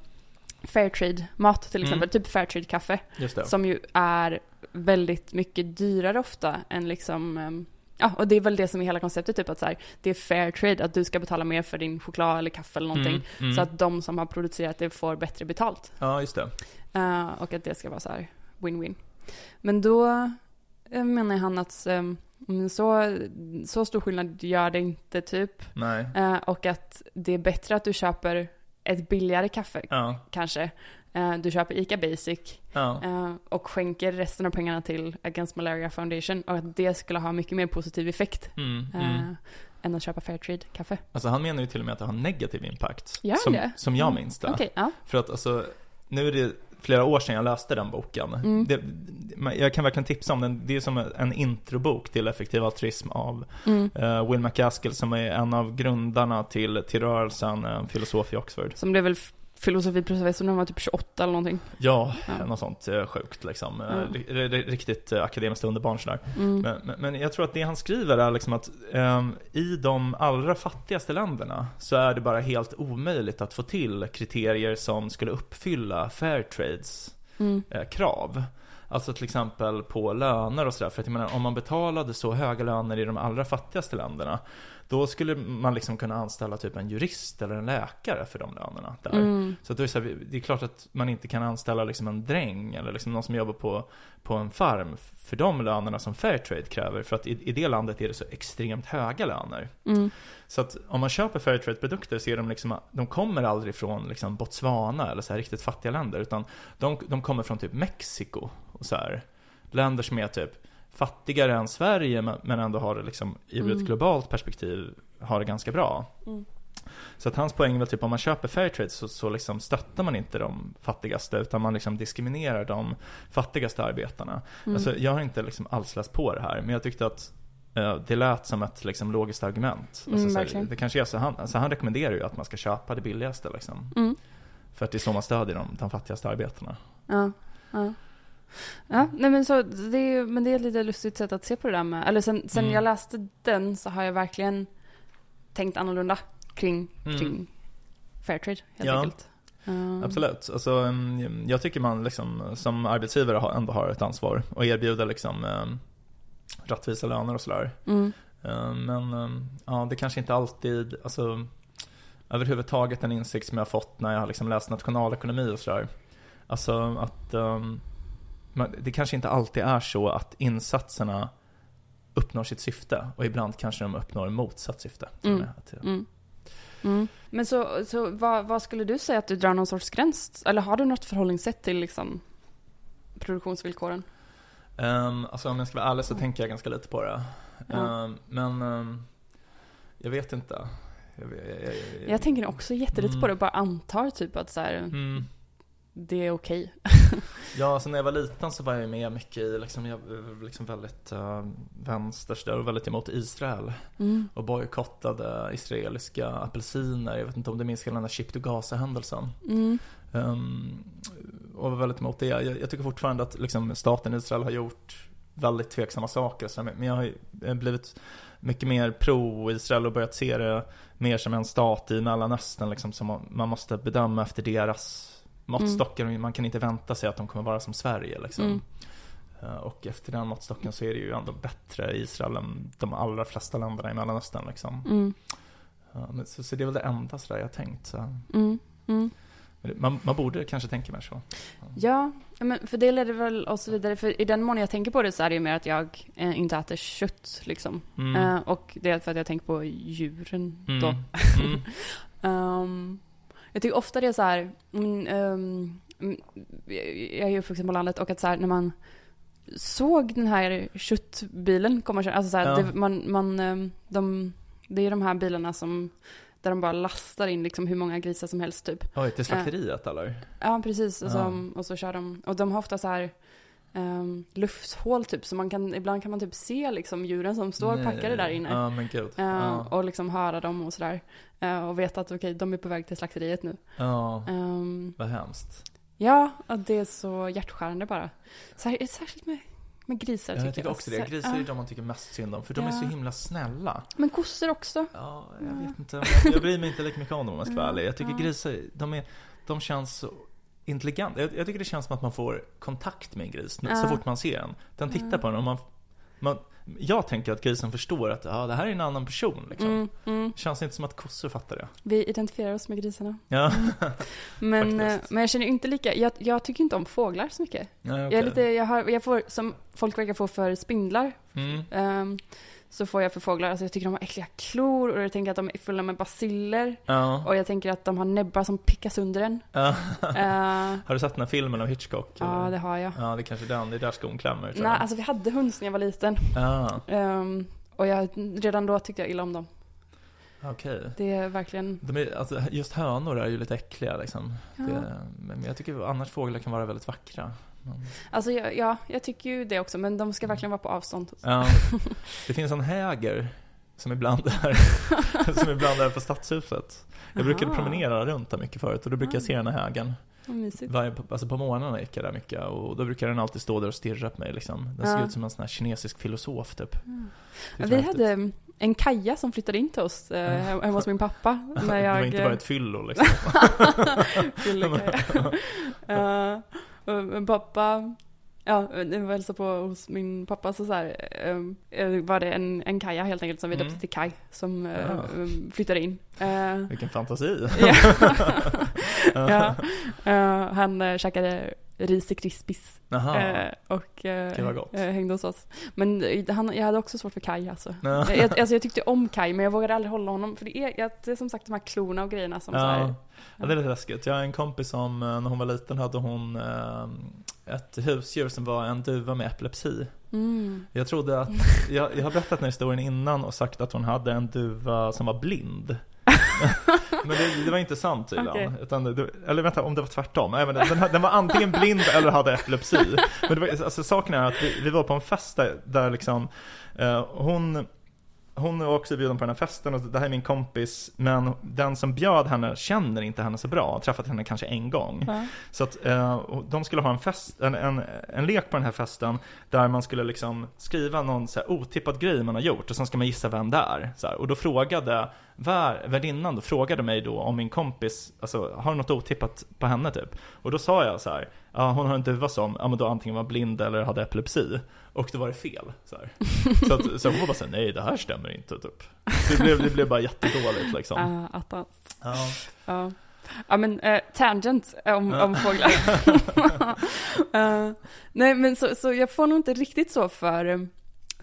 Fairtrade-mat till Mm. exempel, typ Fairtrade-kaffe som ju är väldigt mycket dyrare ofta än liksom ehm, Ja, och det är väl det som är hela konceptet, typ att så här, det är fair trade, att du ska betala mer för din choklad eller kaffe eller någonting. Mm, mm. Så att de som har producerat det får bättre betalt. Ja, just det. Eh, och att det ska vara så här win-win. Men då eh, menar han att men så, så stor skillnad gör det inte typ. Nej. Eh, och att det är bättre att du köper ett billigare kaffe Ja. kanske. Eh, du köper ICA Basic Ja. eh, och skänker resten av pengarna till Against Malaria Foundation. Och att det skulle ha mycket mer positiv effekt Mm, eh, mm. än att köpa Fairtrade-kaffe. Alltså han menar ju till och med att det har negativ impact. Gör som, det? som jag Mm. minns det. Okej, ja. För att alltså, nu är det flera år sedan jag läste den boken. Mm. Det, jag kan verkligen tipsa om den. Det är som en introbok till effektiv altruism av Mm. eh, Will McCaskill som är en av grundarna till, till rörelsen eh, Filosof i Oxford. Som blev väl filosofiprofessor när han var typ 28 eller någonting. Ja, Ja. något sånt eh, sjukt liksom. Eh, Ja. ri- Riktigt eh, akademiskt underbarn sådär. Mm. Men, men, jag tror att det han skriver är liksom att ehm, i de allra fattigaste länderna så är det bara helt omöjligt att få till kriterier som skulle uppfylla Fairtrades Mm. eh, krav. Alltså till exempel på löner och sådär. För att jag menar, om man betalade så höga löner i de allra fattigaste länderna, då skulle man liksom kunna anställa typ en jurist eller en läkare för de lönerna där. Mm. Så att då är det, så här, det är klart att man inte kan anställa liksom en dräng eller liksom någon som jobbar på, på en farm för de lönerna som Fairtrade kräver. För att i, i det landet är det så extremt höga löner. Mm. Så att om man köper Fairtrade-produkter så är de liksom, de kommer aldrig från liksom Botswana eller så här riktigt fattiga länder. Utan de, de kommer från typ Mexiko och så här. Länder som är typ fattigare än Sverige men, ändå har det liksom i ett Mm. globalt perspektiv har det ganska bra. Mm. Så att hans poäng är väl typ om man köper Fairtrade så, så liksom stöttar man inte de fattigaste utan man liksom diskriminerar de fattigaste arbetarna. Mm. Alltså jag har inte liksom alls läst på det här men jag tyckte att eh, det lät som ett liksom, logiskt argument. Mm, Alltså, så här, verkligen. det kanske är så han, alltså, han rekommenderar ju att man ska köpa det billigaste liksom. Mm. För att det är så man stödjer de, de fattigaste arbetarna. Ja. Ja. Ja, nej men så det är, men det är ett lite lustigt sätt att se på det där med, eller sen, sen Mm. jag läste den så har jag verkligen tänkt annorlunda kring, Mm. kring Fairtrade helt Ja. enkelt. Um, Absolut. Alltså, jag tycker man liksom, som arbetsgivare ändå har ett ansvar och erbjuda liksom rättvisa löner och sådär. Mm, Men ja, det kanske inte alltid, alltså överhuvudtaget en insikt som jag har fått när jag har liksom läst nationalekonomi och sådär. Alltså att ehm, man- det kanske inte alltid är så att insatserna uppnår sitt syfte och ibland kanske de uppnår motsatt syfte. Mm. mm, mm. Men så, så vad, vad skulle du säga att du drar någon sorts gräns? Eller har du något förhållningssätt till liksom produktionsvillkoren? Ehm, alltså om jag ska vara ärlig så tänker jag ganska lite på det. Ehm, men ehm, jag vet inte. Jag, jag, jag, jag, tänker också jättelite Mm. på det och bara antar typ att så här, Mm. Det är okej. Ja, alltså när jag var liten så var jag med mycket i, liksom, jag liksom väldigt uh, vänsterstöd och väldigt emot Israel. Mm. Och bojkottade israeliska apelsiner. Jag vet inte om du minns hela den där Ship to Gaza-händelsen. Mm. Um, och var väldigt emot det. Jag, jag tycker fortfarande att liksom, staten Israel har gjort väldigt tveksamma saker. Men jag har blivit mycket mer pro-Israel och börjat se det mer som en stat i Mellanöstern. Liksom, som man måste bedöma efter deras måttstockar. Man kan inte vänta sig att de kommer vara som Sverige. Liksom. Mm. Eh, Och efter den måttstocken så är det ju ändå bättre i Israel än de allra flesta länderna i Mellanöstern liksom. Mm. Men så, så det är väl det enda sådär jag tänkt. Så. Mm. Mm. Man, man borde kanske tänka mer så. Ja, men för det leder väl oss vidare. För i den mån jag tänker på det så är det ju mer att jag eh, inte äter kött liksom. Mm. Eh, och det är för att jag tänker på djuren Mm. då. Mm. Ehm, jag tycker ofta det är så här, mm, jag är ju uppvuxen på landet och att så här när man såg den här köttbilen komma, alltså så här, Ja. det, man, man, ehm, de, det är de här bilarna som, där de bara lastar in liksom hur många grisar som helst typ. Oj, till slakteriet eller? Ja, precis. Och, Ja. så, och så kör de, och de har ofta så här um, lufthål typ, så man kan, ibland kan man typ se liksom djuren som står Nej. packade där inne. Ja, men gud. Eh, Ja. Och liksom höra dem och sådär. Eh, och veta att okej, de är på väg till slakteriet nu. ja, Ehm, vad hemskt. ja, det är så hjärtskärande bara. Sär, särskilt med, med grisar Ja, tycker jag tycker också det. Grisar är ja. de man tycker mest synd om, för de är Ja. så himla snälla. Men kossor också. Ja, Ja. jag vet inte. Jag, bryr mig inte lika mycket om dem om jag ska vara ärlig. Jag tycker grisar, de, är, de känns så intelligenta. Jag, jag tycker det känns som att man får kontakt med en gris Ja. så fort man ser den. Den tittar Ja. på den och man, man jag tänker att grisen förstår att ja, det här är en annan person. Liksom. Mm, mm. Känns inte som att kossor fattar det. Vi identifierar oss med grisarna. Ja, Men, eh, men jag känner inte lika, jag, jag tycker inte om fåglar så mycket. ja Jag är lite, jag, har, jag får, som folk verkar få för spindlar, Mm. ehm, så får jag för fåglar. Alltså jag tycker de har äckliga klor och jag tänker att de är fulla med basiller. Ja. Och jag tänker att de har näbbar som pickar sönder en. ja. Eh, Har du sett den här filmen av Hitchcock? ja, det har jag. Ja, det är kanske den. Det är där skon klämmer. Nej, jag. alltså vi hade hund när jag var liten. Ja, Ehm, och jag, redan då tyckte jag illa om dem. okej. Det är verkligen... De är, alltså, just hönor är ju lite äckliga liksom. Det, men jag tycker annars fåglar kan vara väldigt vackra. Alltså jag, ja, jag tycker ju det också, men de ska verkligen vara på avstånd. ja, det finns en häger som ibland är, som ibland är på stadshuset. Jag brukade Aha. promenera runt där mycket förut och då brukade jag se den här mysigt. Varje, alltså på morgnarna gick jag där mycket och då brukade den alltid stå där och stirra på mig liksom. Den såg Ja. ut som en sån här kinesisk filosof typ. Mm. Är Vi häftigt. hade en kaja som flyttade in till oss eh, hem- hemma hos min pappa. När jag... Det var inte bara ett fyllo liksom. Fyllekaja. Eh, och min pappa, ja, det var hälsa på hos min pappa så, så här, eh, var det en, en kaja helt enkelt som vi Mm. döpte till Kaj som eh, Ja. flyttade in. Eh, Vilken fantasi. ja. ja. Eh, han käkade Krispis Jaha. eh, och eh, eh, hängde hos oss. Men eh, han, jag hade också svårt för Kaj alltså. Ja. jag, alltså jag tyckte om Kaj men jag vågade aldrig hålla honom för det är, det är som sagt de här klorna och grejerna som så här, Ja. ja, det är lite läskigt. Jag har en kompis som, eh, när hon var liten hade hon eh, ett husdjur som var en duva med epilepsi. mm. Jag trodde att, jag, jag har berättat den här historien innan och sagt att hon hade en duva som var blind. Men det, det var inte sant tydligen. Okej. Utan det, eller vänta, om det var tvärtom. Den, den var antingen blind eller hade epilepsi. Men det var, alltså, saken är att vi, vi var på en fest där, där liksom, eh, hon hon var också bjuden på den här festen och det här är min kompis, men den som bjöd henne känner inte henne så bra, har träffat henne kanske en gång. Ja. Så att eh, de skulle ha en, fest, en, en, en lek på den här festen där man skulle liksom skriva någon så här otippad grej man har gjort och sen ska man gissa vem det är. Så här. Och då frågade vär, värdinnan då frågade mig då om min kompis, alltså har något otippat på henne typ? Och då sa jag så här, ja hon har en duva som, ja men då antingen var blind eller hade epilepsi. Och då var det fel. Så, här. så, att, så hon var bara så här, nej det här stämmer inte typ. Det blev, det blev bara jättedåligt liksom. Uh, attans. Ja. Ja. Ja men eh, tangent om, Ja. om fåglar. Eh, nej men så, så jag får nog inte riktigt så för,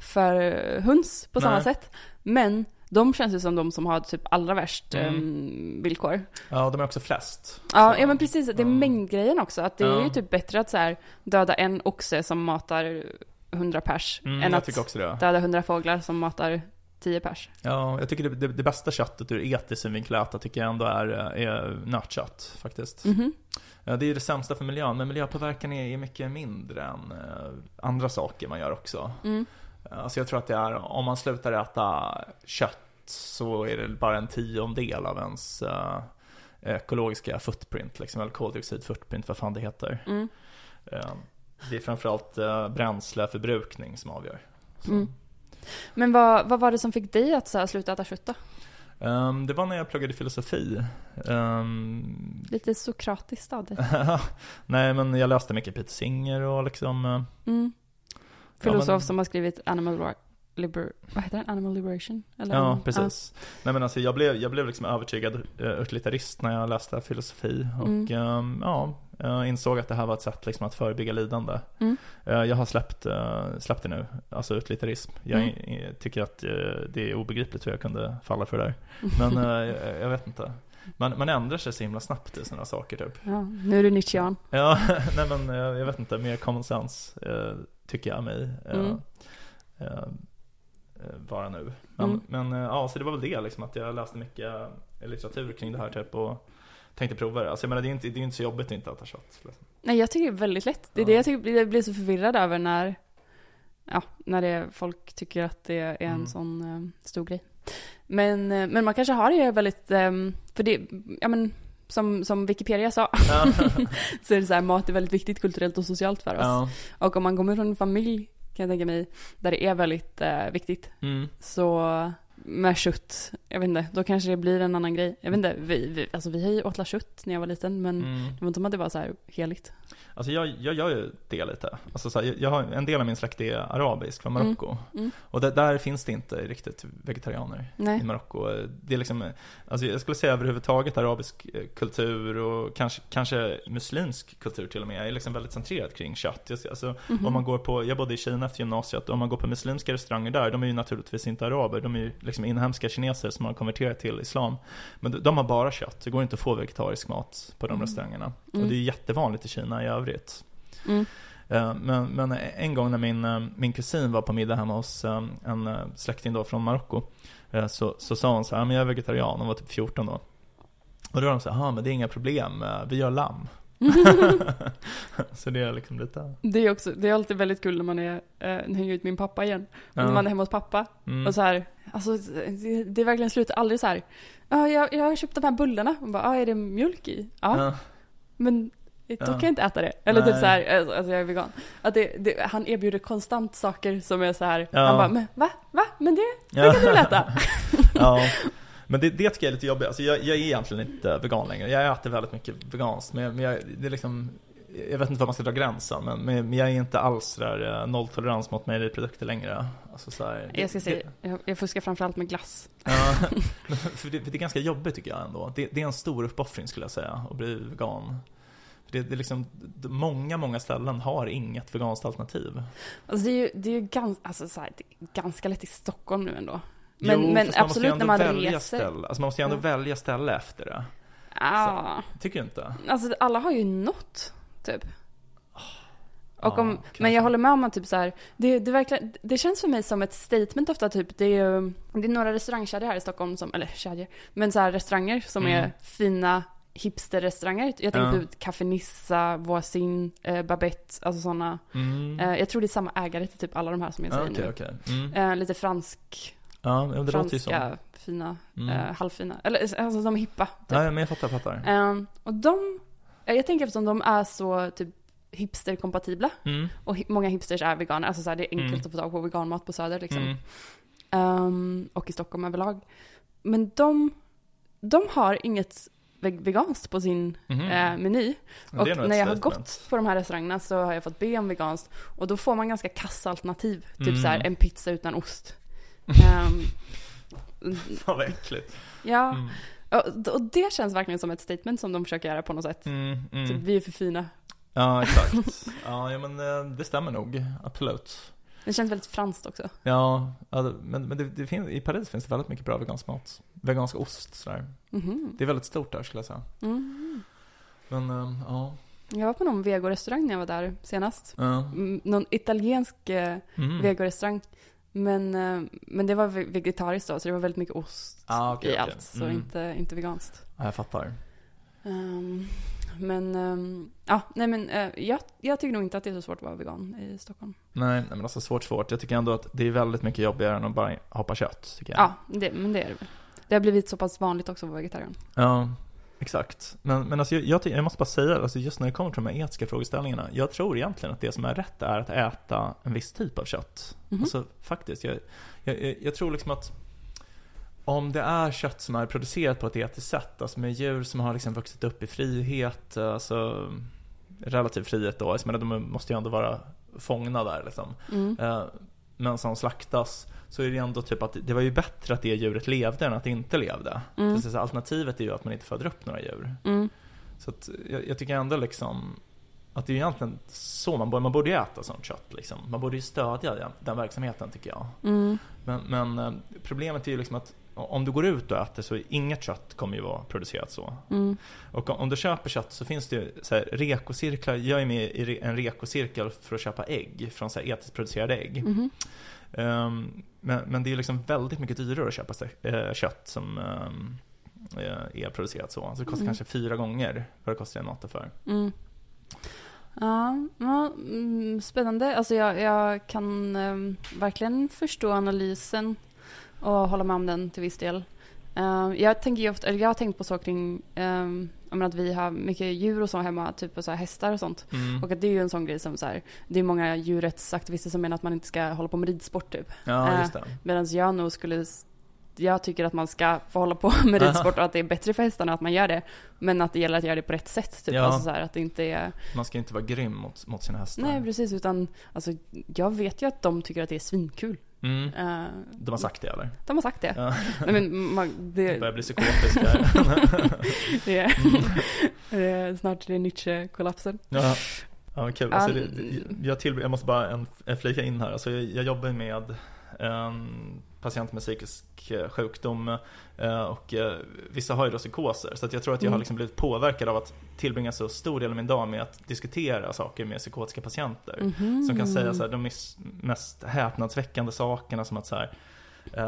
för höns på samma Nej. sätt. Men de känns ju som de som har typ allra värst Mm. em, villkor. ja, de är också flest. Ja, Så, ja men precis, det är ja. mängdgrejen också. Att det är Ja. ju typ bättre att så här, döda en oxe som matar 100 pers. Mm, än jag tycker också det. döda 100 fåglar som matar 10 pers. Ja, jag tycker det, det, det bästa köttet ur etisk synvinkel att äta tycker jag ändå är, är nötkött faktiskt. Mhm. Ja, Det är det sämsta för miljön, men miljöpåverkan är är mycket mindre än eh, andra saker man gör också. Mm. Alltså jag tror att det är, om man slutar äta kött så är det bara en tiondel av ens eh, ekologiska footprint, liksom, eller koldioxid footprint, vad fan det heter. Mm. Eh, det är framförallt eh, bränsleförbrukning som avgör. Mm. Men vad, vad var det som fick dig att så här, sluta äta kött då? Ehm, det var när jag pluggade filosofi. Ehm, Lite sokratiskt av dig. Nej, men jag läste mycket Peter Singer och liksom, eh, Mm. filosof men- som har skrivit Animal Liber... Vad heter den? Animal Liberation? Eller? Ja, precis. Nej men alltså jag blev, jag blev liksom övertygad uh, utilitarist när jag läste filosofi och Mm. ehm, ja, jag insåg att det här var ett sätt liksom att förebygga lidande. Mm. Eh, jag har släppt, uh, släppt det nu, alltså utilitarism. Jag Mm. tycker att eh, det är obegripligt hur jag kunde falla för det där. Men eh, jag, vet inte. Man, man ändrar sig så himla snabbt i sådana saker typ. Ja, nu är du Nietzschean. Ja, nej men eh, jag vet inte, mer common sense eh, tycker jag mig eh, Mm. eh, eh, vara nu. Men, Mm. men eh, ja, så det var väl det liksom, att jag läste mycket eh, litteratur kring det här typ och tänkte prova det. Alltså jag menar det är inte, det är inte så jobbigt att inte äta kött. Liksom. Nej, jag tycker det är väldigt lätt. Det är Ja. det jag tycker jag blir så förvirrad över när, ja, när det, folk tycker att det är en Mm. sån eh, stor grej. Men, eh, men man kanske har det väldigt, ehm, för det, ja men, som, som Wikipedia sa, Ja. så är det så här, mat är väldigt viktigt kulturellt och socialt för oss. ja. Och om man kommer från en familj, kan jag tänka mig, där det är väldigt eh, viktigt, Mm. så med kött, jag vet inte, då kanske det blir en annan grej. Jag vet inte, vi, vi, alltså vi har ju åt kött när jag var liten, men Mm. det var inte som att det var så här heligt. Alltså jag, jag gör ju det lite. Alltså så här, jag, har, en del av min släkt är arabisk från Mm. Marocko. Mm. Och där, där finns det inte riktigt vegetarianer Nej. i Marocko. Det är liksom, alltså jag skulle säga överhuvudtaget arabisk eh, kultur och kanske, kanske muslimsk kultur till och med är liksom väldigt centrerad kring kött. Alltså, Mhm. om man går på, jag bodde i Kina efter gymnasiet, och om man går på muslimska restauranger där, de är ju naturligtvis inte araber, de är ju liksom inhemska kineser som har konverterat till islam. Men de, de har bara kött, det går inte att få vegetarisk mat på de Mm. restaurangerna. Mm. Och det är jättevanligt i Kina i övrigt. Mm. Eh, Men, men en gång när min, eh, min kusin var på middag hemma hos eh, en släkting då från Marocko så, så sa hon så här, "Ja, men jag är vegetarian, hon var typ 14 då. Och då var de så här, "Ja, men det är inga problem, vi gör lamm. så det är liksom lite, Det är också, det är alltid väldigt kul när man är, eh, hänger ut min pappa igen. Ja. När man är hemma hos pappa. mm. Och så här, alltså det, är verkligen slutar aldrig så här. Ja, jag, jag har köpt de här bullarna. Och bara, är det mjölk i? Ja, Ja. men då kan jag inte äta det. Eller typ Nej. så här, alltså alltså, jag är vegan. Att det, det, han erbjuder konstant saker som är så här. Ja. Han bara, men va? Va? Men det, det Ja. kan du väl äta? ja. Men det, det tycker jag är lite jobbigt. Alltså jag, jag är egentligen inte vegan längre. Jag äter väldigt mycket veganskt. Men, jag, men jag, det är liksom, jag vet inte var man ska dra gränsen. Men, men, jag är inte alls där eh, nolltolerans mot mejeriprodukter längre. Alltså så här, Jag ska säga, jag, jag fuskar framförallt med glass. Ja, för det, för det är ganska jobbigt tycker jag ändå. Det, det är en stor uppoffring skulle jag säga, att bli vegan. Det, det är liksom, många, många ställen har inget veganskt alternativ. Alltså det är ju, det är ju ganska, alltså så här, ganska lätt i Stockholm nu ändå. Men, Jo, men absolut när man reser. Ställe. Alltså man måste ju ändå Ja. välja ställe efter det. Ja. Tycker du inte? Alltså alla har ju något, typ. Och Ja, om, kanske. men jag håller med om att typ så här, det, det, verkligen, det känns för mig som ett statement ofta typ, det är det är några restaurangkedjor här i Stockholm som, eller kedjor, men så här restauranger som Mm. är fina hipsterrestauranger. Jag tänker Ja. på Café Nissa, Voisin, eh, Babette, alltså sådana. Mm. Eh, jag tror det är samma ägare till typ alla de här som jag Ja, säger Okej, nu. okej. Mm. Eh, lite fransk, Ja, det låter ju så. franska, fina, Mm. eh, halvfina. Eller alltså de är hippa. Typ. Ja, men jag fattar, fattar. Ehm, och de, eh, jag tänker eftersom de är så typ hipsterkompatibla Mm. och hi- många hipsters är veganer, alltså så här, det är enkelt Mm. att få tag på veganmat på Söder liksom. Ehm, och i Stockholm överlag. Men de, de har inget veganskt på sin Mhm. eh, meny. Men Och när jag har gått på de här restaurangerna så har jag fått be om veganskt. Och då får man ganska kassa alternativ. Typ Mm. så här en pizza utan ost. Ehm, Fan vad äckligt. ja, Mm. och, och det känns verkligen som ett statement som de försöker göra på något sätt. Mm, mm. Typ, vi är för fina. Ja, exakt. Ja, ja, men eh, det stämmer nog. Absolut. Det känns väldigt franskt också. Ja, men, men det, det finns, i Paris finns det väldigt mycket bra vegansk mat. Vegansk ost sådär. Mhm. Det är väldigt stort där skulle jag säga. Mm. Men, eh, ja. Jag var på någon vegorestaurang när jag var där senast. ja. Mm, Någon italiensk eh, Mm. vegorestaurang. Men, eh, men det var ve- vegetariskt då, så det var väldigt mycket ost Ah, okej, i okej. allt. Så Mm. inte, inte veganskt. Ja, jag fattar. Ehm, men, ehm, ja, nej men eh, jag, jag tycker nog inte att det är så svårt att vara vegan i Stockholm. Nej, nej men alltså svårt, svårt. Jag tycker ändå att det är väldigt mycket jobbigare än att bara hoppa kött, tycker jag. Ja, det, men det är det väl. Det har blivit så pass vanligt också att vara vegetarian. Ja, exakt. Men, men alltså jag, jag, jag måste bara säga, alltså just när det kommer till de här etiska frågeställningarna. Jag tror egentligen att det som är rätt är att äta en viss typ av kött. Mhm. Alltså faktiskt, jag- jag tror liksom att om det är kött som är producerat på ett etiskt sätt, alltså med djur som har liksom vuxit upp i frihet, alltså relativ frihet då, jag menar, de måste ju ändå vara fångna där liksom. Mm. Eh, men som slaktas så är det ändå typ att det var ju bättre att det djuret levde än att det inte levde. Mm. För alternativet är ju att man inte föder upp några djur. Mm. Så att jag, jag tycker ändå liksom att det är egentligen så man borde, man borde ju äta sånt kött liksom. Man borde ju stödja den, den verksamheten tycker jag. Mm. Men, men eh, problemet är ju liksom att om du går ut och äter så inget kött kommer ju vara producerat så. Mm. Och om- du köper kött så finns det ju så här rekocirklar. Jag är med i en rekocirkel för att köpa ägg från så här etiskt producerade ägg. Mhm. Ehm, men, men det är liksom väldigt mycket dyrare att köpa eh, kött som eh, är producerat så. Så det kostar Mm. kanske fyra gånger vad det kostar en återför. Mm. Ja, ja mm, spännande. Alltså jag, jag kan ehm, verkligen förstå analysen och hålla med om den till viss del. Ehm, jag tänker ju ofta, eller jag har tänkt på så kring, um, att vi har mycket djur och så hemma, typ och så här hästar och sånt. Mm. Och att det är ju en sån grej som så här, det är många djurrättsaktivister som menar att man inte ska hålla på med ridsport typ. Ja, Eh, just det. Medan jag nog skulle jag tycker att man ska få hålla på med ridsport och att det är bättre för hästarna att man gör det. Men att det gäller att göra det på rätt sätt. Typ. Ja. Alltså så här, att det inte är... Man ska inte vara grym mot, mot sina hästar. Nej, precis. Utan alltså, jag vet ju att de tycker att det är svinkul. Mm. Eh, De har sagt det eller? de har sagt det. Ja. Nej, men man, Det det, börjar bli psykotisk här. det, är, Mm. det är snart det är Nietzsche-kollapsen. Ja, ja kul. Alltså, det, Ja. det- jag, till, jag måste bara en, en flika in här. Alltså, jag, jag jobbar med en patient med psykisk eh, sjukdom eh, och eh, vissa har ju då psykoser. Så jag tror att jag har Mm. liksom blivit påverkad av att tillbringa så stor del av min dag med att diskutera saker med psykotiska patienter. Mhm. Som kan säga så här, de mest häpnadsväckande sakerna som att så här,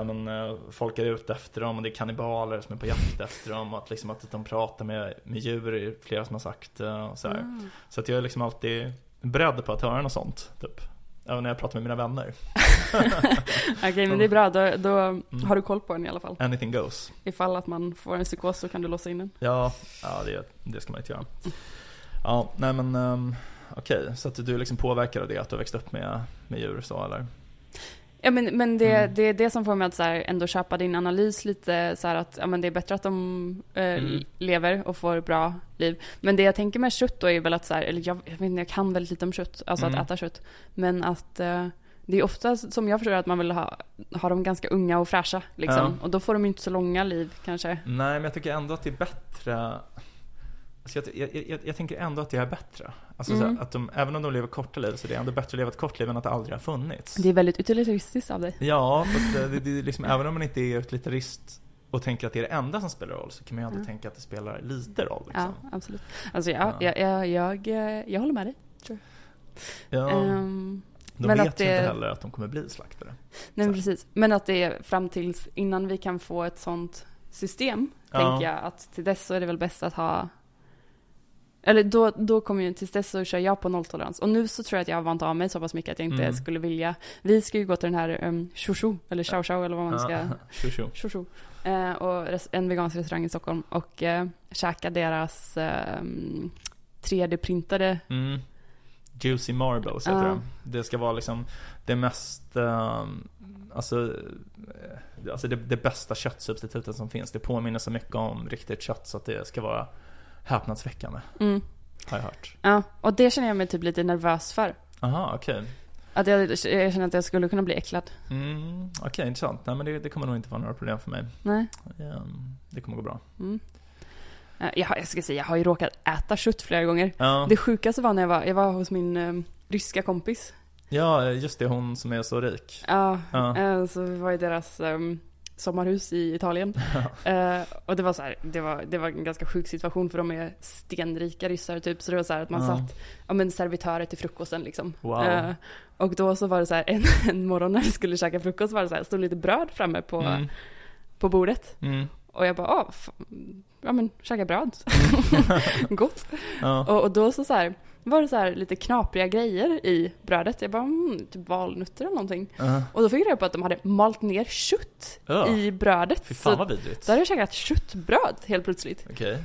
men, folk är ute efter dem och det är kannibaler som är på jakt efter dem och att, liksom, att de pratar med, med djur, är flera som har sagt. Och så, här. Ah. så att jag är liksom alltid beredd på att höra något sånt. Typ. Även när jag pratar med mina vänner. Okej, men det är bra. Då, då Mm. har du koll på den i alla fall. Anything goes. Ifall att man får en psykos så kan du låsa in den. Ja, ja det, det ska man inte göra. Ja, nej men um, okej. Så att du liksom av det, att du har växt upp med, med djur så eller? Ja men, men det, Mm. det är det som får mig att så här, ändå köpa din analys lite så här att ja, men det är bättre att de eh, Mm. lever och får bra liv. Men det jag tänker med kött då är väl att så här, eller jag, jag vet inte, jag kan väldigt lite om kött, alltså Mm. att äta kött. Men att eh, det är ofta som jag förstår att man vill ha, ha dem ganska unga och fräscha liksom. Och då får de ju inte så långa liv kanske. Nej, men jag tycker ändå att det är bättre Alltså jag, jag, jag, jag tänker ändå att det är bättre. Alltså så Mm. att de, även om de lever korta liv så är det ändå bättre att leva ett kort liv än att det aldrig har funnits. Det är väldigt utilitaristiskt av dig. Ja, fast det, det, det liksom, även om man inte är utilitarist och tänker att det är det enda som spelar roll så kan man ju ändå Ja. tänka att det spelar lite roll. Liksom. Ja, absolut. Alltså ja, Ja. Jag, jag, jag, jag håller med dig. Ja, Ehm, de men vet att ju det- inte heller att de kommer bli slaktare. Nej men precis. Men att det är fram tills innan vi kan få ett sånt system, Ja. tänker jag att till dess så är det väl bäst att ha eller då, då kommer ju, tills dess så kör jag på nolltolerans. Och nu så tror jag att jag har vant av mig så pass mycket att jag inte Mm. skulle vilja. Vi ska ju gå till den här um, Shushu, eller Chow Chow eller vad man ska. Tjo. Shushu. Eh, och en vegansk restaurang i Stockholm och eh, käka deras eh, 3D-printade Mm. Juicy Marbles heter Ja. det. Det ska vara liksom det mest, ehm, alltså, eh, alltså det, det bästa köttsubstitutet som finns. Det påminner så mycket om riktigt kött så att det ska vara häpnadsväckande, mm. har jag hört. Ja, och det känner jag mig typ lite nervös för. Aha, okej. Att jag, jag känner att jag skulle kunna bli äcklad. Mm, okej, intressant. Nej men det, det kommer nog inte vara några problem för mig. Nej. Ehm, det kommer gå bra. Mm. Jag, jag ska säga, jag har ju råkat äta kött flera gånger. Ja, Det sjukaste var när jag var, jag var hos min eh, ryska kompis. ja, just det, hon som är så rik. Ja, Ja. eh, så var i deras ehm, sommarhus i Italien. Eh, och det var så här, det var, det var en ganska sjuk situation för de är stenrika ryssar typ. Så det var så här att man Ja. satt, ja men servitörer till frukosten liksom. Wow. Eh, och då så var det så här, en, en morgon när vi skulle käka frukost var det så här, stod lite bröd framme på, Mm. på bordet. Mm. Och jag bara, ah, fan, ja men käka bröd. Gott. Ja. Och, och då så, så här, var det så här lite knapriga grejer i brödet. Jag bara, mm, typ valnötter eller någonting. Ja. Och då fick jag reda på att de hade malt ner kött Ja. i brödet. Fy fan vad vidrigt. då hade jag käkat köttbröd helt plötsligt. Okej.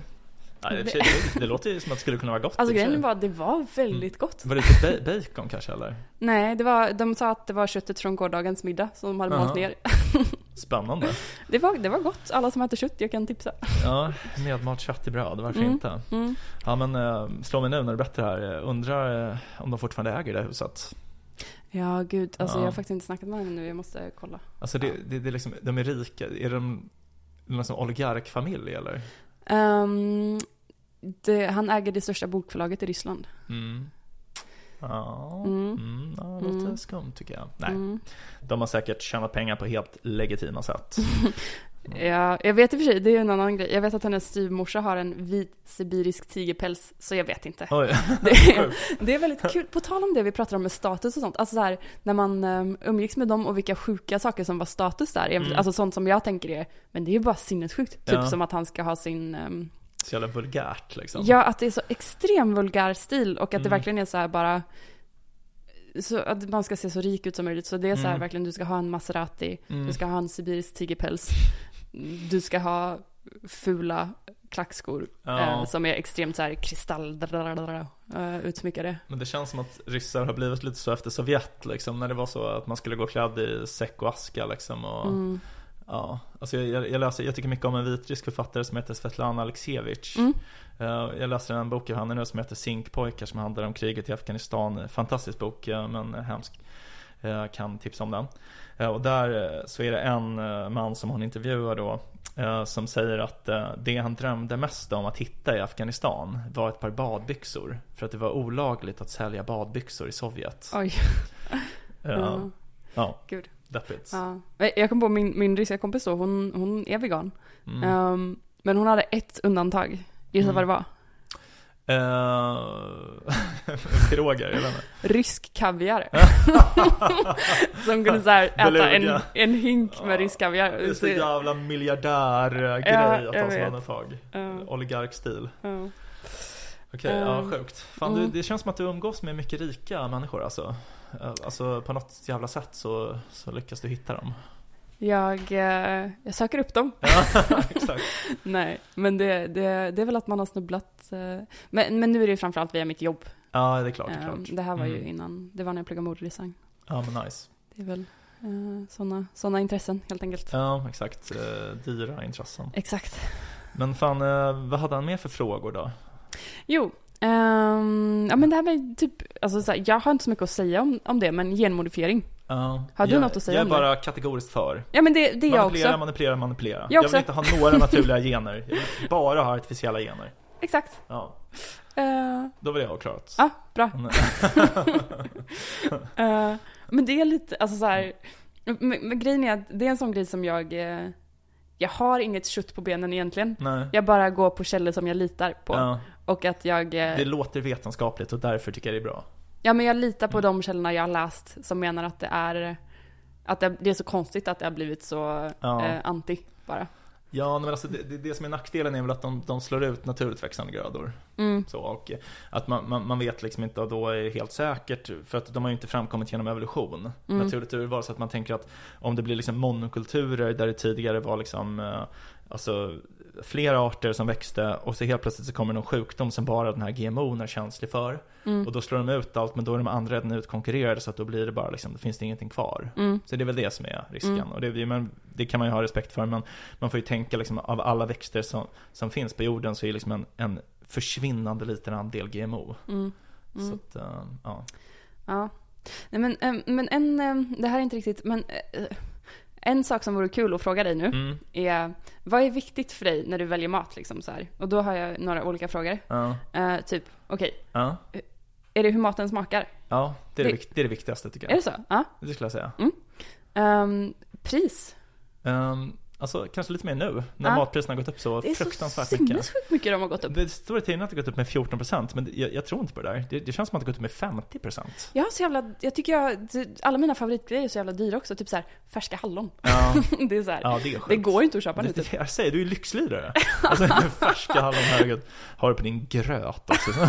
Ja, det, det, det låter ju som att det skulle kunna vara gott. Alltså grejen var, det var väldigt gott. Var det lite ba- bacon kanske eller? Nej, det var, de sa att det var köttet från gårdagens middag som de hade Jaha. malt ner. Spännande. Det var, det var gott. Alla som äter kött, jag kan tipsa. Ja, medmalt kött i bröd, varför Mm. inte? Mm. Ja men äh, slå mig nu när du berättar det här. Undrar eh, om de fortfarande äger det huset? Ja, gud. Alltså Ja. jag har faktiskt inte snackat med henne nu. Jag måste kolla. Alltså det, det, det är liksom, de är rika, är de någon sån oligarkfamilj eller? Ehm, det, han äger det största bokförlaget i Ryssland. Mm. Ja, Mm. mm. ja, det låter Mm. skumt tycker jag. Nej, Mm. de har säkert tjänat pengar på helt legitima sätt. Ja, jag vet i och för sig, det är ju en annan grej. Jag vet att hennes styvmorsa har en vit sibirisk tigerpäls, så jag vet inte. Det är, det är väldigt kul. På tal om det vi pratar om med status och sånt. Alltså så här, när man um, umgicks med dem och vilka sjuka saker som var status där. Mm. Alltså sånt som jag tänker är, men det är ju bara sinnessjukt. Typ Ja. som att han ska ha sin, um, Så jävla vulgärt liksom. ja att det är så extrem vulgär stil och att det Mm. verkligen är så här bara så att man ska se så rik ut som möjligt. Så det är så här Mm. verkligen, du ska ha en Maserati, Mm. du ska ha en sibirisk tigerpäls, du ska ha fula klackskor Ja. eh, som är extremt så här kristall eh, utsmyckade. Men det känns som att ryssar har blivit lite så efter Sovjet liksom, när det var så att man skulle gå klädd i säck och aska liksom och Mm. Ja, alltså jag, jag, läser, jag tycker mycket om en vitrysk författare som heter Svetlana Aleksijevitj Mm. Eh, Jag läser en bok av henne nu som heter Zinkpojkar som handlar om kriget i Afghanistan Fantastisk bok eh, men hemsk Jag kan tipsa om den Eh, Och där eh, så är det en eh, man som hon intervjuar då eh, Som säger att eh, det han drömde mest om att hitta i Afghanistan var ett par badbyxor För att det var olagligt att sälja badbyxor i Sovjet Oj. Eh, Ja. Ja, Gud. Deppigt Ja. Jag kom på min, min ryska kompis då, hon, hon är vegan. mm. Ehm, men hon hade ett undantag. Gissa Mm. vad det var? Eh, piroger, jag vet inte. Rysk kaviar. Som kunde så här äta en, en hink med rysk kaviar. Det är så jävla miljardärgrej Ja, att ha som undantag. Ja. Oligarkstil. Ja. Okej, Eh, ja sjukt. Fan, mm. du, det känns som att du umgås med mycket rika människor alltså. Eh, Alltså på något jävla sätt så, så lyckas du hitta dem. Jag, eh, jag söker upp dem. Ja, exakt. Nej, men det, det, det är väl att man har snubblat. eh, Men, men nu är det ju framförallt via mitt jobb. Ja, det är klart. Det, är Ehm, klart. det här var ju Mm. innan, det var när jag pluggade modedesign. Ja, men nice. Det är väl sådana såna intressen helt enkelt. Ja, exakt. Dyra intressen. Exakt. Men fan, vad hade han mer för frågor då? Jo, ehm, ja men det här med typ, alltså så här, jag har inte så mycket att säga om, om det, men genmodifiering. Ja, Har du jag, något att säga Jag är om det? bara kategoriskt för. Ja men det, det är jag manipulera, också. manipulera, manipulera. Jag Jag, också. vill inte ha några naturliga gener. Jag vill bara ha artificiella gener. Exakt. Ja, Eh, då var det avklarat. Ja, bra. Mm. Eh, men det är lite, alltså så här, men, men grejen är att det är en sån grej som jag, eh, jag har inget kött på benen egentligen. Nej. Jag bara går på källor som jag litar på. Ja, Och att jag, eh, det låter vetenskapligt och därför tycker jag det är bra. ja men jag litar på de källorna jag har läst som menar att det är, att det, är så konstigt att det har blivit så Ja. eh, anti bara. Ja, men alltså det, det, som är nackdelen är väl att de, de slår ut naturligt växande grödor. Mm. Så, och att man, man, man vet liksom inte då är helt säkert, för att de har ju inte framkommit genom evolution. Mm. Naturligt urval, så att man tänker att om det blir liksom monokulturer där det tidigare var liksom eh, Alltså flera arter som växte och så helt plötsligt så kommer någon sjukdom som bara den här GMOn är känslig för. Mm. Och då slår de ut allt men då är de andra redan utkonkurrerade så att då blir det bara liksom, då finns det ingenting kvar. Mm. Så det är väl det som är risken. Mm. Och det, men det kan man ju ha respekt för. Men man får ju tänka liksom av alla växter som, som finns på jorden så är liksom en, en försvinnande liten andel GMO. Mm. Så Mm. att, eh, ja. Ja. Nej, men, eh, men en, eh, det här är inte riktigt, men en sak som vore kul att fråga dig nu Mm, är, vad är viktigt för dig när du väljer mat liksom så här? Och då har jag några olika frågor. ja, Eh, typ, okej, ja, är det hur maten smakar? ja det, är det, Det- är det viktigaste tycker Är jag. det så? Ja. Det skulle jag säga. Ehm, pris? Um, alltså kanske lite mer nu, när Ja. matpriserna har gått upp så Det är så fruktansvärt mycket. sinnessjukt mycket de har gått upp. Det står i tidningen att det gått upp med 14% men jag, jag tror inte på det där. Det, det känns som att det gått upp med 50%. Jag har så jävla, jag tycker jag, alla mina favoritgrejer är så jävla dyra också. Typ så här, färska hallon. Ja, det är så här, ja det är sjukt. det går ju inte att köpa nu typ. jag säger, du är lyxlirare. Alltså färska hallon, herregud. Har du på din gröt också.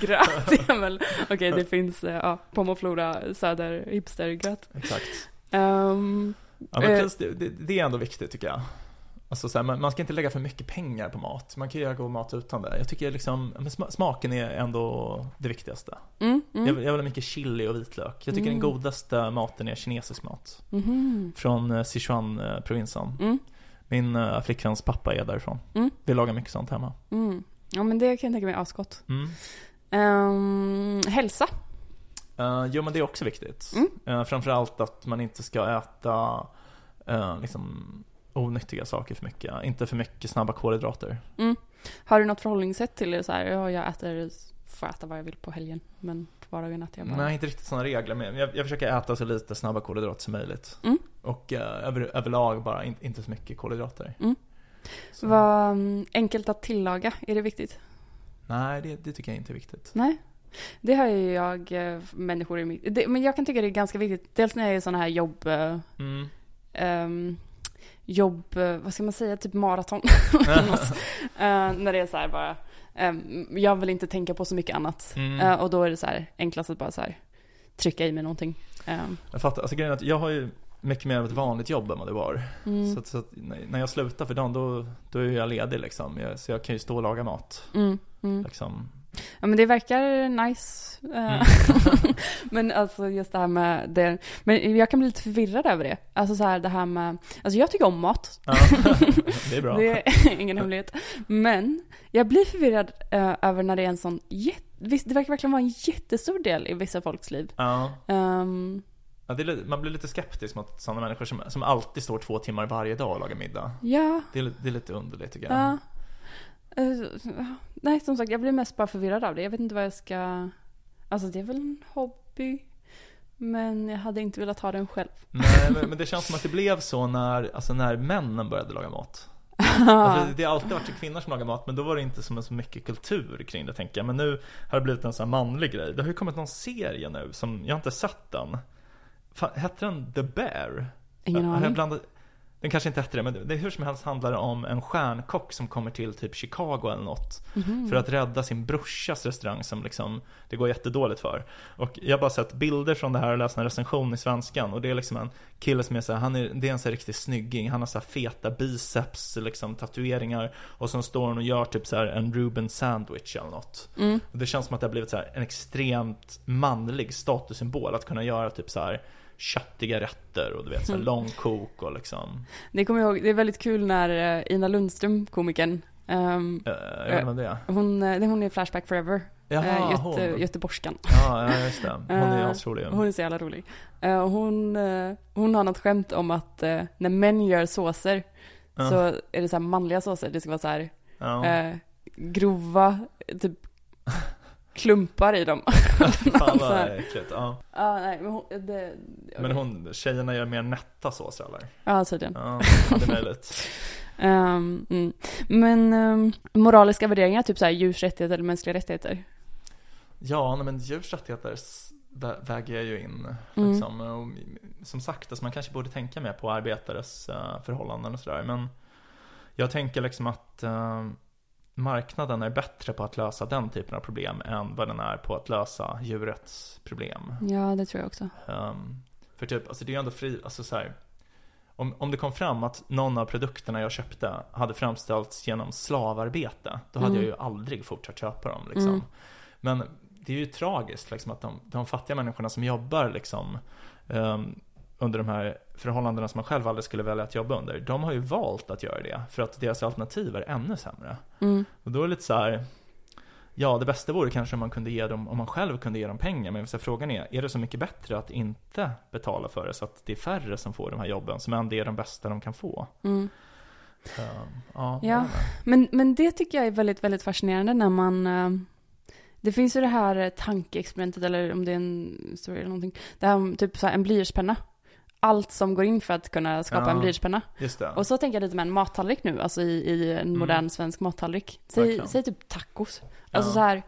Gröt är väl, okej det finns, eh, ja, Pomoflora Söder hipstergröt. Exakt. Um, Ja, men Eh. plus, det, det, är ändå viktigt tycker jag. Alltså så här, man, man ska inte lägga för mycket pengar på mat. Man kan göra god mat utan det. Jag tycker liksom, smaken är ändå det viktigaste. mm, mm, Jag, jag vill ha mycket chili och vitlök. Jag tycker Mm. den godaste maten är kinesisk mat. mhm, Från eh, Sichuan-provinsen. mm, Min uh, flickväns pappa är därifrån. Mm. Vi lagar mycket sånt hemma. mm. Ja men det kan jag tänka mig är asgott. Um, hälsa? Uh, jo men det är också viktigt. Mm. Uh, framförallt att man inte ska äta uh, liksom onyttiga saker för mycket. Inte för mycket snabba kolhydrater. Mm. Har du något förhållningssätt till det så här, ja, jag äter, får äta vad jag vill på helgen, men på vardagen äter jag bara. Nej, inte riktigt sådana regler. Men jag, jag försöker äta så lite snabba kolhydrater som möjligt. Mm. Och uh, över, överlag bara in, inte så mycket kolhydrater. Mm. Vad mm, enkelt att tillaga, är det viktigt? Nej, det, det tycker jag inte är viktigt. Nej. Det har ju jag eh, människor i mitt... Det, men jag kan tycka det är ganska viktigt. Dels när jag är i sådana här jobb... eh, Mm. ehm, jobb... eh, vad ska man säga? Typ maraton. Eh, när det är så här bara... ehm, jag vill inte tänka på så mycket annat. Mm. Eh, och då är det så här enklast att bara så här trycka i mig någonting. Ehm, Jag fattar, alltså grejen är att jag har ju mycket mer av ett vanligt jobb än vad det var. mm, Så, att, så att när- när jag slutar för dagen då, då är jag ledig liksom. Jag, så jag kan ju stå och laga mat. mm, mm. Liksom. Ja men det verkar nice. Eh, Mm. men alltså just det här med det. Men jag kan bli lite förvirrad över det. Alltså så här det här med. Alltså jag tycker om mat. Ja, det är bra. Det är ingen hemlighet. Men jag blir förvirrad eh, över när det är en sån jätte, det verkar verkligen vara en jättestor del i vissa folks liv. Ja. Ehm, Ja, är, man blir lite skeptisk mot sådana människor som, som alltid står två timmar varje dag och lagar middag. ja, Det är, det är lite underligt tycker jag. ja. Eh, nej, som sagt, jag blir mest bara förvirrad av det. Jag vet inte vad jag ska... Alltså det är väl en hobby. Men jag hade inte velat ha den själv. Nej, men, det känns som att det blev så när, alltså när männen började laga mat. Alltså, det har alltid varit kvinnor som lagar mat, men då var det inte som så mycket kultur kring det tänker jag. Men nu har det blivit en sån här manlig grej. Det har ju kommit någon serie nu som, jag har inte sett den. Fan, hette den The Bear? Ingen Har jag aning. blandat- Den kanske inte hette det, men det, det hur som helst handlar om en stjärnkock som kommer till typ Chicago eller något. Mhm. För att rädda sin brorsas restaurang som liksom, det går jättedåligt för. Och jag har bara sett bilder från det här och läst en recension i svenskan. Och det är liksom en kille som är så här, han är, det är en så här riktig snygging. Han har så här feta biceps, liksom tatueringar. Och så står han och gör typ så här en Ruben sandwich eller något. Mm. Och det känns som att det har blivit så här en extremt manlig statussymbol att kunna göra typ så här köttiga rätter och du vet så här Mm. långkok och liksom, Det kommer jag ihåg, det är väldigt kul när eh, Ina Lundström, komikern, ehm, eh, jag vet det är. hon, eh, hon är Flashback Forever, Jaha, Göte, hon. Göteborgskan. Ja, ja, just det. Hon är asrolig. Hon är så jävla rolig. Hon, hon har något skämt om att när män gör såser Ja. så är det så manliga såser. Det ska vara så här eh, grova, typ klumpar i dem. Fan vad äckligt. Ja. Ja, nej, men hon, det, Men hon, tjejerna gör mer nätta såser eller? Ja, tydligen. Ja, det är möjligt. Ehm, mm. Men ehm, moraliska värderingar, typ så här djurs rättigheter eller mänskliga rättigheter. Ja, nej, men djurs rättigheter väger jag ju in. Mm. Liksom. Och, som sagt, alltså, man kanske borde tänka mer på arbetares eh, förhållanden och sådär. Men jag tänker liksom att eh, marknaden är bättre på att lösa den typen av problem än vad den är på att lösa djurets problem. Ja, det tror jag också. Um, för typ, alltså det är ju ändå fri, alltså så här, om, om det kom fram att någon av produkterna jag köpte hade framställts genom slavarbete, då hade Mm. jag ju aldrig fortsatt köpa dem liksom. Mm. Men det är ju tragiskt liksom att de, de fattiga människorna som jobbar liksom um, under de här förhållandena som man själv aldrig skulle välja att jobba under, de har ju valt att göra det för att deras alternativ är ännu sämre. Mm. Och då är det lite så här. Ja, det bästa vore kanske om man kunde ge dem, om man själv kunde ge dem pengar. Men så frågan är, är det så mycket bättre att inte betala för det så att det är färre som får de här jobben som ändå är de bästa de kan få? Mm. Um, ja, Ja. inte. Men, men det tycker jag är väldigt, väldigt fascinerande när man... eh, det finns ju det här tankeexperimentet, eller om det är en story eller någonting. Det här om typ så en blyertspenna. Allt som går in för att kunna skapa Ja. en blyertspenna. Och så tänker jag lite med en mattallrik nu, alltså i, i en Mm. modern svensk mattallrik. Säg, säg typ tacos. Alltså så här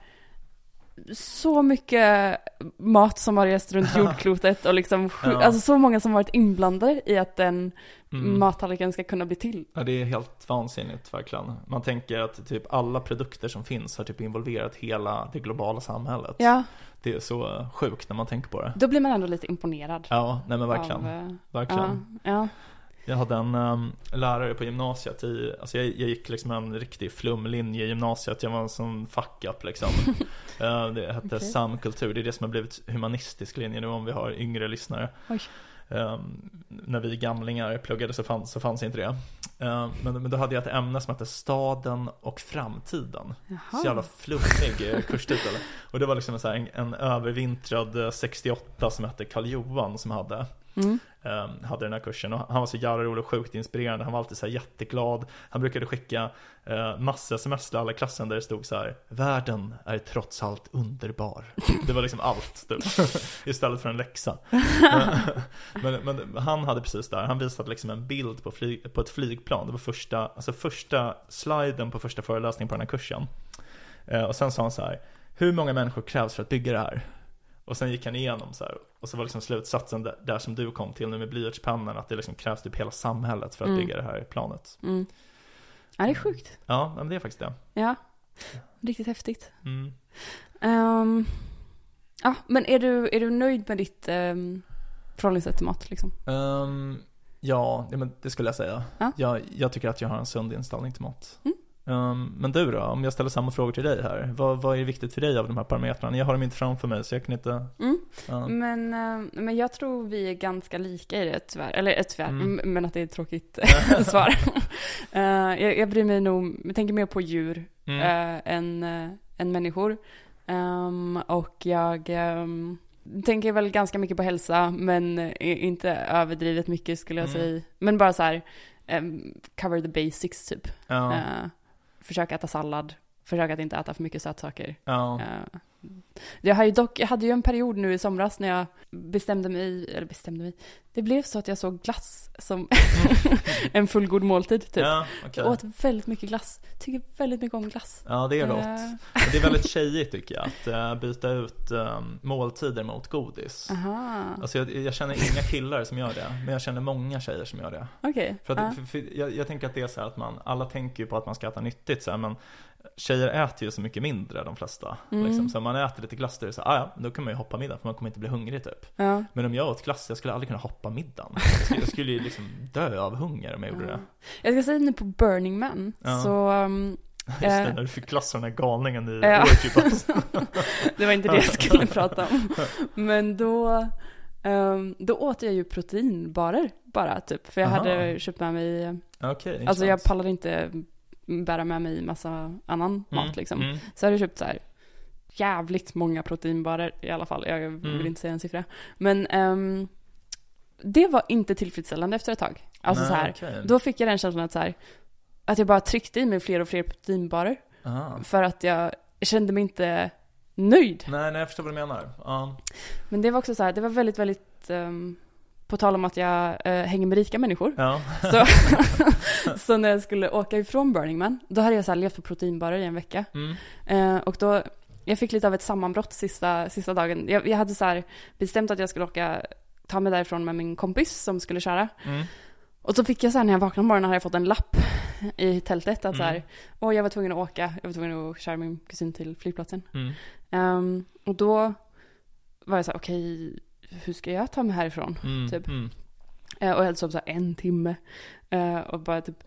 så mycket mat som har rest runt jordklotet och liksom, Ja. alltså så många som varit inblandade i att den Mm. mattallriken ska kunna bli till. Ja, det är helt vansinnigt verkligen. Man tänker att typ alla produkter som finns har typ involverat hela det globala samhället. Ja, Det är så sjukt när man tänker på det. då blir man ändå lite imponerad. Ja, nej men verkligen. Av, eh, verkligen. ja, ja. Jag hade en um, lärare på gymnasiet i, alltså jag, jag gick liksom en riktig flumlinje i gymnasiet, jag var en sån fuck up liksom. Eh, det hette Okej. samkultur, det är det som har blivit humanistisk linje nu om vi har yngre lyssnare. Ehm, när vi gamlingar pluggade så fanns, så fanns inte det. Ehm, men, men då hade jag ett ämne som hette Staden och framtiden. Så jävla flummig kurstitel. Och det var liksom en, en, övervintrad eh, 68 som hette Karl Johan som hade Mm. eh, hade den här kursen och han var så jävla rolig och sjukt inspirerande. Han var alltid så här jätteglad. Han brukade skicka eh, massa sms till alla klassen där det stod så här Världen är trots allt underbar. Det var liksom allt typ. Istället för en läxa. Men, men han hade precis där, han visade liksom en bild på, flyg, på ett flygplan. Det var första, alltså första sliden på första föreläsningen på den här kursen. Eh, och sen sa han så här Hur många människor krävs för att bygga det här? Och sen gick han igenom så här, och så var liksom slutsatsen där, där som du kom till nu med blyertspennan, att det liksom krävs typ hela samhället för att Mm. bygga det här planet. Mm. Ja, det är sjukt. Ja, men det är faktiskt det. Ja. Riktigt häftigt. Mm. Ehm, ja, men är du, är du nöjd med ditt um, förhållningssätt till mat liksom? Ehm, ja, men det skulle jag säga. Ja. Jag, jag tycker att jag har en sund inställning till mat. Mm. Ehm, men du då, om jag ställer samma frågor till dig här. Vad, vad är viktigt för dig av de här parametrarna? Jag har dem inte framför mig så jag kan inte... Mm. ja. Men, eh, men jag tror vi är ganska lika i det tyvärr. Eller eh, tyvärr, Mm. men att det är ett tråkigt svar. Eh, jag, jag bryr mig nog, jag tänker mer på djur Mm. eh, än, än människor. Ehm, och jag ehm, tänker väl ganska mycket på hälsa, men inte överdrivet mycket skulle jag Mm. säga. Men bara så här, cover the basics typ. ja, försöka äta sallad, försöka att inte äta för mycket sötsaker. ja. Eh, Jag, har ju dock, jag hade ju en period nu i somras när jag bestämde mig, eller bestämde mig, det blev så att jag såg glass som en fullgod måltid typ. ja okej. Jag åt väldigt mycket glass, tycker väldigt mycket om glass. Ja, det är gott. Eh, Men det är väldigt tjejigt tycker jag, att eh, byta ut um, måltider mot godis. Aha, Alltså jag, jag känner inga killar som gör det, men jag känner många tjejer som gör det. okej. För, att, ja. för, för jag, jag tänker att det är så här att man, alla tänker ju på att man ska äta nyttigt så här, men tjejer äter ju så mycket mindre de flesta. Mm. Liksom. Så om man äter lite glass då är det så "Ah, ja, då kan man ju hoppa middag för man kommer inte bli hungrig typ. ja. Men om jag åt glass, jag skulle aldrig kunna hoppa middagen. Jag skulle, jag skulle ju liksom dö av hunger om jag gjorde det. Jag ska säga nu på Burning Man, Ja. så um, Just det, Eh. när du fick glass av den här galningen i Ja. Det var inte det jag skulle prata om. Men då, um, då åt jag ju proteinbarer bara typ. För jag Aha. hade köpt med mig Okej, Alltså jag pallade inte bära med mig massa annan Mm, mat liksom. mm. Så jag hade köpt så här jävligt många proteinbarer i alla fall. Jag vill Mm. inte säga en siffra. Men ehm, det var inte tillfredsställande efter ett tag. Alltså Nej, så här, okej. då fick jag den känslan att så här, att jag bara tryckte i mig fler och fler proteinbarer. Aha. För att jag kände mig inte nöjd. Nej, nej, jag förstår vad du menar. Ja. Men det var också så här, det var väldigt, väldigt ehm, på tal om att jag eh, hänger med rika människor. Ja. Så, så när jag skulle åka ifrån Burning Man, då hade jag så här levt på proteinbarer i en vecka. Mm. Eh, och då, jag fick lite av ett sammanbrott sista, sista dagen. Jag, jag hade så här bestämt att jag skulle åka, ta mig därifrån med min kompis som skulle köra. Mm. Och så fick jag så här när jag vaknade på morgonen hade jag fått en lapp i tältet att så här, Mm. åh jag var tvungen att åka, jag var tvungen att köra min kusin till flygplatsen. Mm. Ehm, och då var jag så här, okej, hur ska jag ta mig härifrån? Mm. Typ. Mm. Eh, och jag hade sovit så en timme. Eh, och bara typ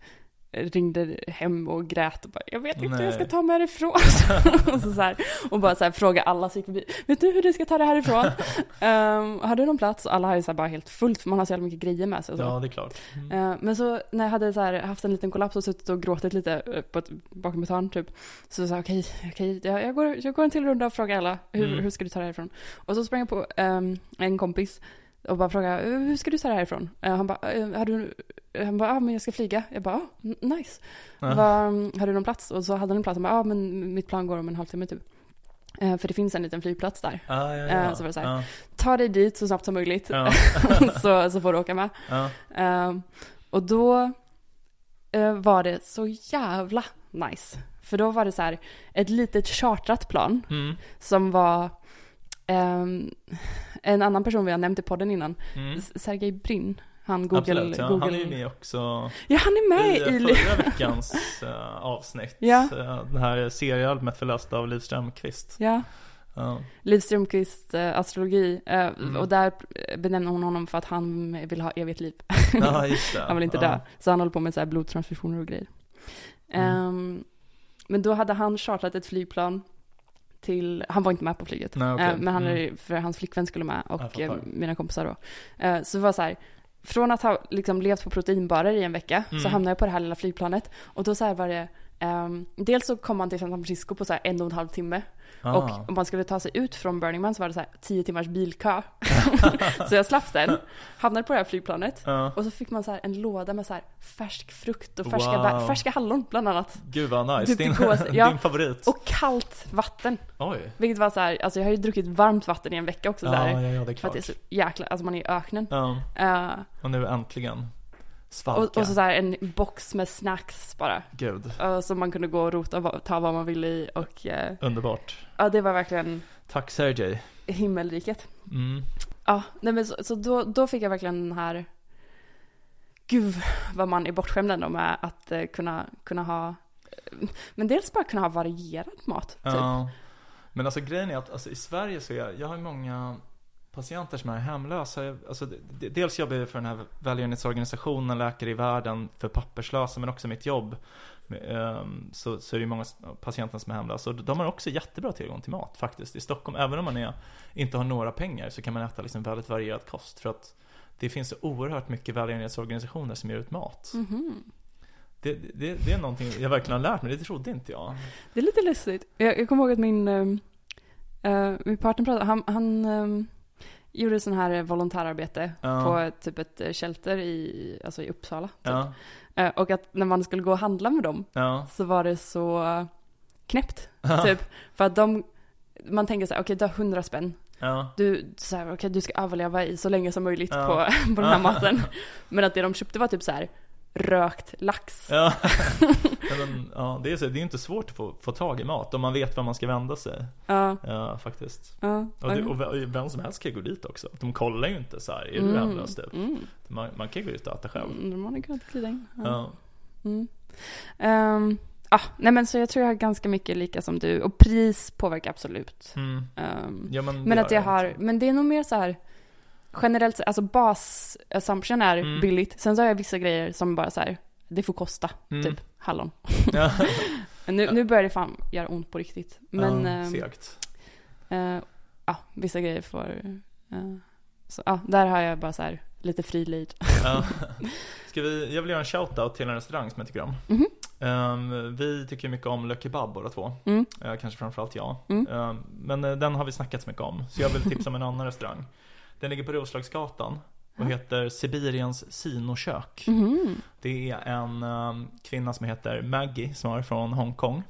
ringde hem och grät och bara, jag vet inte hur jag ska Nej. ta mig härifrån. och, så så här, och bara så här, fråga alla som gick förbi, vet du hur du ska ta dig härifrån? um, har du någon plats? Och alla har ju så här bara helt fullt för man har så jävla mycket grejer med sig och så. Ja, det är klart. Mm. Eh, men så när jag hade så här, haft en liten kollaps och suttit och gråtit lite eh, på ett, bakom ett hörn typ. Så sa jag okej, okej, jag, jag, går, jag går en till runda och frågar alla, hur, Mm. hur ska du ta dig härifrån? Och så sprang jag på ehm, en kompis och bara frågade, "Eh, hur ska du ta dig härifrån? Eh, han bara, "Eh, har du, han bara, ah, men jag ska flyga. Jag bara, ah, nice. Ja. Bara, "Mm, har du någon plats? Och så hade han en plats, han bara, ja ah, men mitt plan går om en halvtimme typ. För det finns en liten flygplats där. Ah, ja, ja. så var det så här. Ja. Ta dig dit så snabbt som möjligt. Ja. så, så får du åka med. Ehm, och då var det så jävla nice. För då var det så här ett litet chartrat plan Mm. som var ehm, en annan person vi har nämnt i podden innan, Mm. Sergej Brin. Han Google... Absolut, ja. Google... Han är ju med också Ja, han är med i i... förra veckans eh, avsnitt. Ja. Eh, Det här seriealbumet förläst av Liv Strömquist. Ja, Ja. Liv Strömquist eh, astrologi. Mm. Och där benämner hon honom för att han vill ha evigt liv. ja, just det. Han vill inte dö. Så han håller på med så här blodtransfusioner och grejer. Mm. Ehm, men då hade han chartrat ett flygplan till, han var inte med på flyget. Nej, okej. Eh, Men han, Mm. för hans flickvän skulle med och eh, mina kompisar då. Eh, Så det var så här, från att ha liksom levt på proteinbarer i en vecka så Mm. hamnade jag på det här lilla flygplanet. Och då så här var det, ehm, dels så kom man till San Francisco på så här en och en halv timme. Ah. Och om man skulle ta sig ut från Burning Man så var det så här tio timmars bilkö. så jag slapp den, hamnade på det här flygplanet. Ja. Och så fick man så här en låda med så här färsk frukt och färska, Wow. bär, färska hallon bland annat. Gud vad nice. Typ Din, ja. din favorit. Och kallt vatten. Oj. Vilket var så här, alltså jag har ju druckit varmt vatten i en vecka också Ja, så här, ja, ja, det är För klart. att det är så jäkla, alltså man är i öknen. Ja, Eh, och nu äntligen. Svalka. och, och så, så här en box med snacks bara. Gud, Uh, som man kunde gå och rota och ta vad man ville i och eh, underbart. ja det var verkligen Tack Sergej. himmelriket. Mm. Ja, nej men så, så då, då fick jag verkligen den här Gud vad man är bortskämd ändå med att eh, kunna, kunna ha eh, Men dels bara kunna ha varierad mat. Typ. Ja. Men alltså grejen är att alltså, i Sverige så är jag, jag har många patienter som är hemlösa. Alltså, dels jobbar jag för den här välgörenhetsorganisationen Läkare i världen för papperslösa men också mitt jobb. Ehm, Så, så är det ju många patienter som är hemlösa och de har också jättebra tillgång till mat faktiskt i Stockholm. Även om man är, inte har några pengar så kan man äta liksom väldigt varierad kost för att det finns så oerhört mycket välgörenhetsorganisationer som ger ut mat. Mhm. Det, det, det är någonting jag verkligen har lärt mig, det trodde inte jag. Det är lite lustigt. Jag, jag kommer ihåg att min, um, min partner pratade, han, han ehm, gjorde sån här volontärarbete Ja. på typ ett eh, shelter i, alltså i Uppsala. Typ. Ja, Eh, och att när man skulle gå och handla med dem ja. så var det så knäppt. Typ. För att de, man tänker så här, okej du har 100 spänn. Du, så här, okej, du ska överleva i så länge som möjligt på, på den här maten. Men att det de köpte var typ så här rökt lax. Ja. Men, ja, det är så, det är inte svårt att få, få tag i mat om man vet var man ska vända sig. Ja, Ja, faktiskt. ja. Och, det, och ve- vem som helst kan gå dit också. De kollar ju inte så här, är du Mm, hemlös typ? Mm. Man, man kan gå ut och äta själv. Mm, de hade kunnat glida in. Ja. Ja. Mm. Ehm, ah, nej men så jag tror jag har ganska mycket lika som du. Och pris påverkar absolut. Mm. Ehm, Ja, men, men att jag har, inte. men det är nog mer så här generellt alltså basassumption är Mm. billigt. Sen så har jag vissa grejer som bara så här, det får kosta. Mm. Typ hallon. Ja. Nu, nu börjar det fan göra ont på riktigt. Men ja, ehm, segt. eh, ja, vissa grejer får, eh, så ja, där har jag bara så här lite fri lead. Ja. Ska vi, jag vill göra en shoutout till en restaurang som jag tycker om. Mhm. Ehm, vi tycker mycket om Le Kebab båda två. Mm. Eh, kanske framförallt jag. Mm. Ehm, men eh, den har vi snackat så mycket om. Så jag vill tipsa om en annan restaurang. Den ligger på Roslagsgatan och heter Sibiriens Sinokök. Mhm. Det är en ehm, kvinna som heter Maggie som är från Hongkong.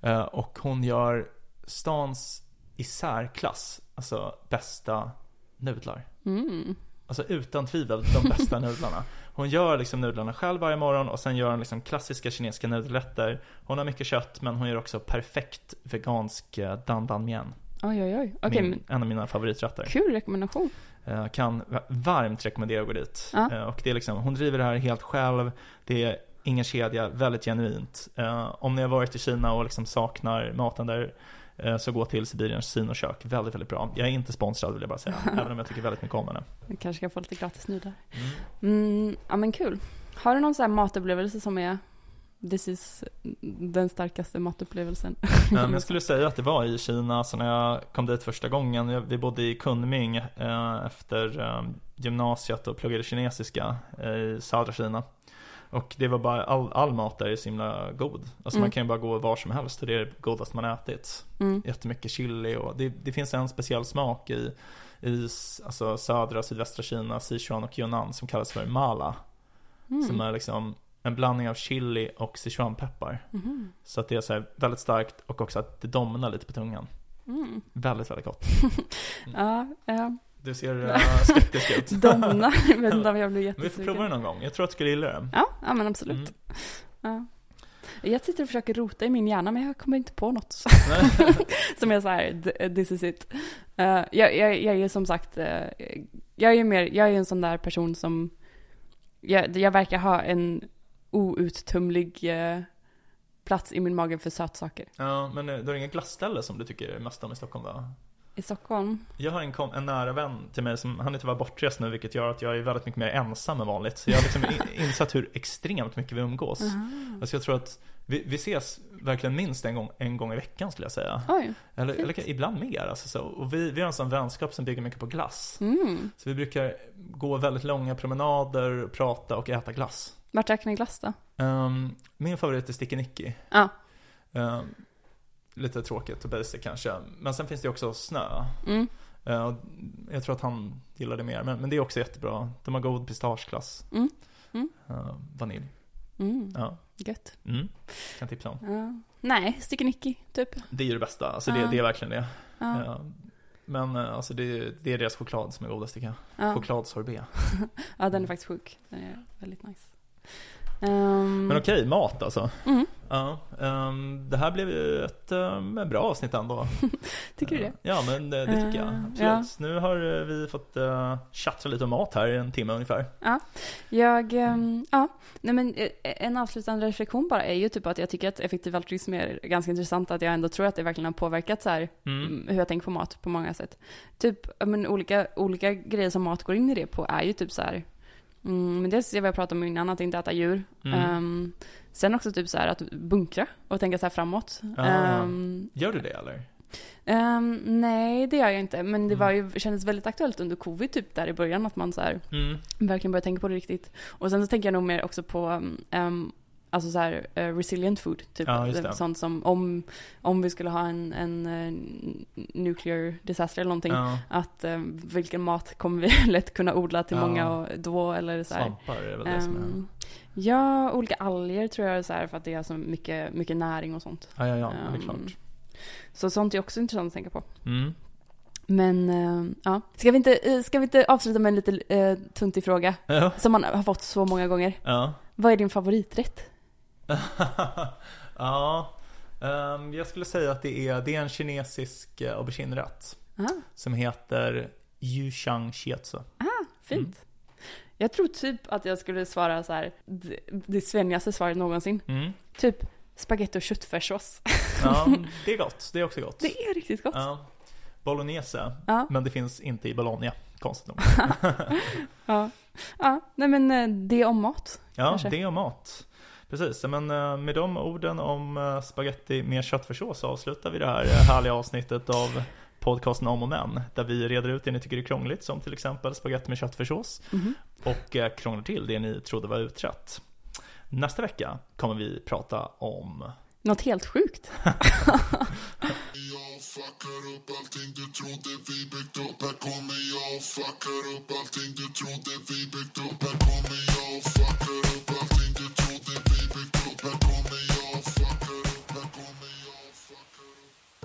Eh, och hon gör stans i särklass, alltså bästa nudlar. Mm. Alltså utan tvivel de bästa nudlarna. Hon gör liksom nudlarna själv varje morgon och sen gör hon liksom klassiska kinesiska nudelrätter. Hon har mycket kött men hon gör också perfekt vegansk eh, dan dan mien. Oj, oj, oj. Okej, Min, men en av mina favoriträtter. kul rekommendation. Eh, Kan va- varmt rekommendera att gå dit. Ja. Eh, Och det är liksom, hon driver det här helt själv. Det är ingen kedja, väldigt genuint. Eh, Om ni har varit i Kina och liksom saknar maten där så gå till Sibiriens Sinokök. Väldigt, väldigt bra. Jag är inte sponsrad vill jag bara säga. även om jag tycker väldigt mycket om henne. Vi kanske ska få lite gratis nudlar. Mm. Mm, ja men kul. Har du någon sån här matupplevelse som är This is den starkaste matupplevelsen? Men jag skulle säga att det var i Kina, så när jag kom dit första gången, vi bodde i Kunming eh, efter eh, gymnasiet och pluggade kinesiska eh, i södra Kina. Och det var bara, all, all mat där är så himla god. Alltså Mm. man kan ju bara gå var som helst och det är det godaste man ätit. Mm. Jättemycket chili och det, det finns en speciell smak i, i alltså södra och sydvästra Kina, Sichuan och Yunnan som kallas för mala. Mm. Som är liksom en blandning av chili och Sichuanpeppar. Mhm. Så att det är så väldigt starkt och också att det domnar lite på tungan. Mm. Väldigt, väldigt gott. Ja, ja. Du ser uh, skeptisk ut. Domna. Jag vet inte om jag blir Men vi får jättesugen. prova det någon gång. Jag tror att du skulle gilla det. Ja, ja men absolut. Mm. Ja. Jag sitter och försöker rota i min hjärna men jag kommer inte på något. Som är så här, "D- this is it. Uh, jag, jag, jag är som sagt, uh, jag är ju mer, jag är en sån där person som, jag, jag verkar ha en outtömlig uh, plats i min mage för sötsaker. Ja, men eh, du har inga glassställe som du tycker mest om i Stockholm då? i Stockholm. Jag har en, kom- en nära vän till mig som, han är tyvärr bortrest nu vilket gör att jag är väldigt mycket mer ensam än vanligt. Så jag har liksom in- insett hur extremt mycket vi umgås. Alltså jag tror att vi, vi ses verkligen minst en gång, en gång i veckan skulle jag säga. Oj. Eller, eller ibland mer. Alltså så. Och vi, vi har en sån vänskap som bygger mycket på glass. Mm. Så vi brukar gå väldigt långa promenader, prata och äta glass. Vart räknar ni glass då? Ehm, min favorit är Sticky Nicky. Ja. Ehm, lite tråkigt och basic kanske. Men sen finns det också snö. Mm. Och jag tror att han gillar det mer. Men, men det är också jättebra. De har god pistageglass. Mm. Mm. Eh, vanilj. Mm. Ja. Gött. Mm. Kan tipsa om. Ja. Nej, Sticky Nicky, typ. Det är ju det bästa. Alltså det, det är verkligen det. Men eh, alltså det, det är deras choklad som är godast tycker jag. Ja. Chokladsorbet. ja, den är faktiskt sjuk. Den är väldigt nice. Ehm, Men okej, mat alltså. Mm. Ja, ehm, det här blev ju ett um, bra avsnitt ändå. Tycker du det? Eh, Ja, men det, det tycker jag. Eh, Absolut. ja. Nu har eh, vi fått uh, tjattra lite om mat här i en timme ungefär. Jag, ehm, ja, nej men eh, en avslutande reflektion bara är ju typ att jag tycker att effektiv altruism är ganska intressant, att jag ändå tror att det verkligen har påverkat så här, Mm. mm, hur jag tänker på mat på många sätt. Typ, ja, men olika, olika grejer som mat går in i det på är ju typ så här, mm, men dels det vi har pratat om innan, att inte äta djur. Mm. Ehm, sen också typ så här att bunkra och tänka så här framåt. Ah. Ehm, Gör du det eller? ehm, nej, det gör jag inte, men det Mm. var ju, kändes väldigt aktuellt under covid typ där i början, att man så här, Mm. verkligen börja tänka på det riktigt. Och sen så tänker jag nog mer också på um, alltså så här, eh, resilient food. Typ Ja, sånt som om, om vi skulle ha en, en eh, nuclear disaster eller någonting. Ja, Att eh, vilken mat kommer vi lätt kunna odla till Ja. många och då eller så här. svampar är väl det som är... Ehm, ja, olika alger tror jag är så här för att det har så mycket, mycket näring och sånt. Ja, ja, ja, men det är Ehm, klart. Så sånt är också intressant att tänka på. Mm. Men eh, ja, ska vi inte, ska vi inte avsluta med en lite uh, tuntig fråga Ja. som man har fått så många gånger? ja. Vad är din favoriträtt? ja. ehm, jag skulle säga att det är, det är en kinesisk eh, auberginerätt. Aha, Som heter Yushang Shiatsu. fint. Mm. Jag tror typ att jag skulle svara så här, det, det svennigaste svaret någonsin. Mm. Typ spaghetti och köttfärssås. Ja, det är gott. Det är också gott. Det är riktigt gott. Ja. Bolognese. Ja, Men det finns inte i Bologna, konstigt nog. ja. ja. Nej men eh, det om mat. Ja, Kanske. det och mat. Precis, men eh, med de orden om eh, spaghetti med köttfärssås så avslutar vi det här eh, härliga avsnittet av podcasten Om och Men. Där vi reder ut det ni tycker är krångligt, som till exempel spaghetti med köttfärssås. Mhm. Och eh, krånglar till det ni trodde var utrett. Nästa vecka kommer vi prata om Något helt sjukt. Jag fuckar upp allting du trodde vi byggt upp Här kommer jag och fuckar upp allting du trodde vi byggt upp Här kommer jag och fuckar upp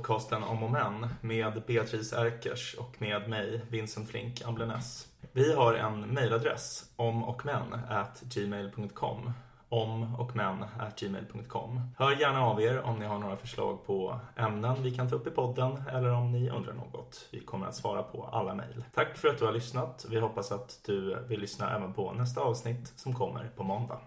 podcasten Om och Men med Beatrice Erkers och med mig, Vincent Flink Amblenäs. Vi har en mejladress, omochmän gmail.com om och gmail.com. Hör gärna av er om ni har några förslag på ämnen vi kan ta upp i podden eller om ni undrar något. Vi kommer att svara på alla mejl. Tack för att du har lyssnat. Vi hoppas att du vill lyssna även på nästa avsnitt som kommer på måndag.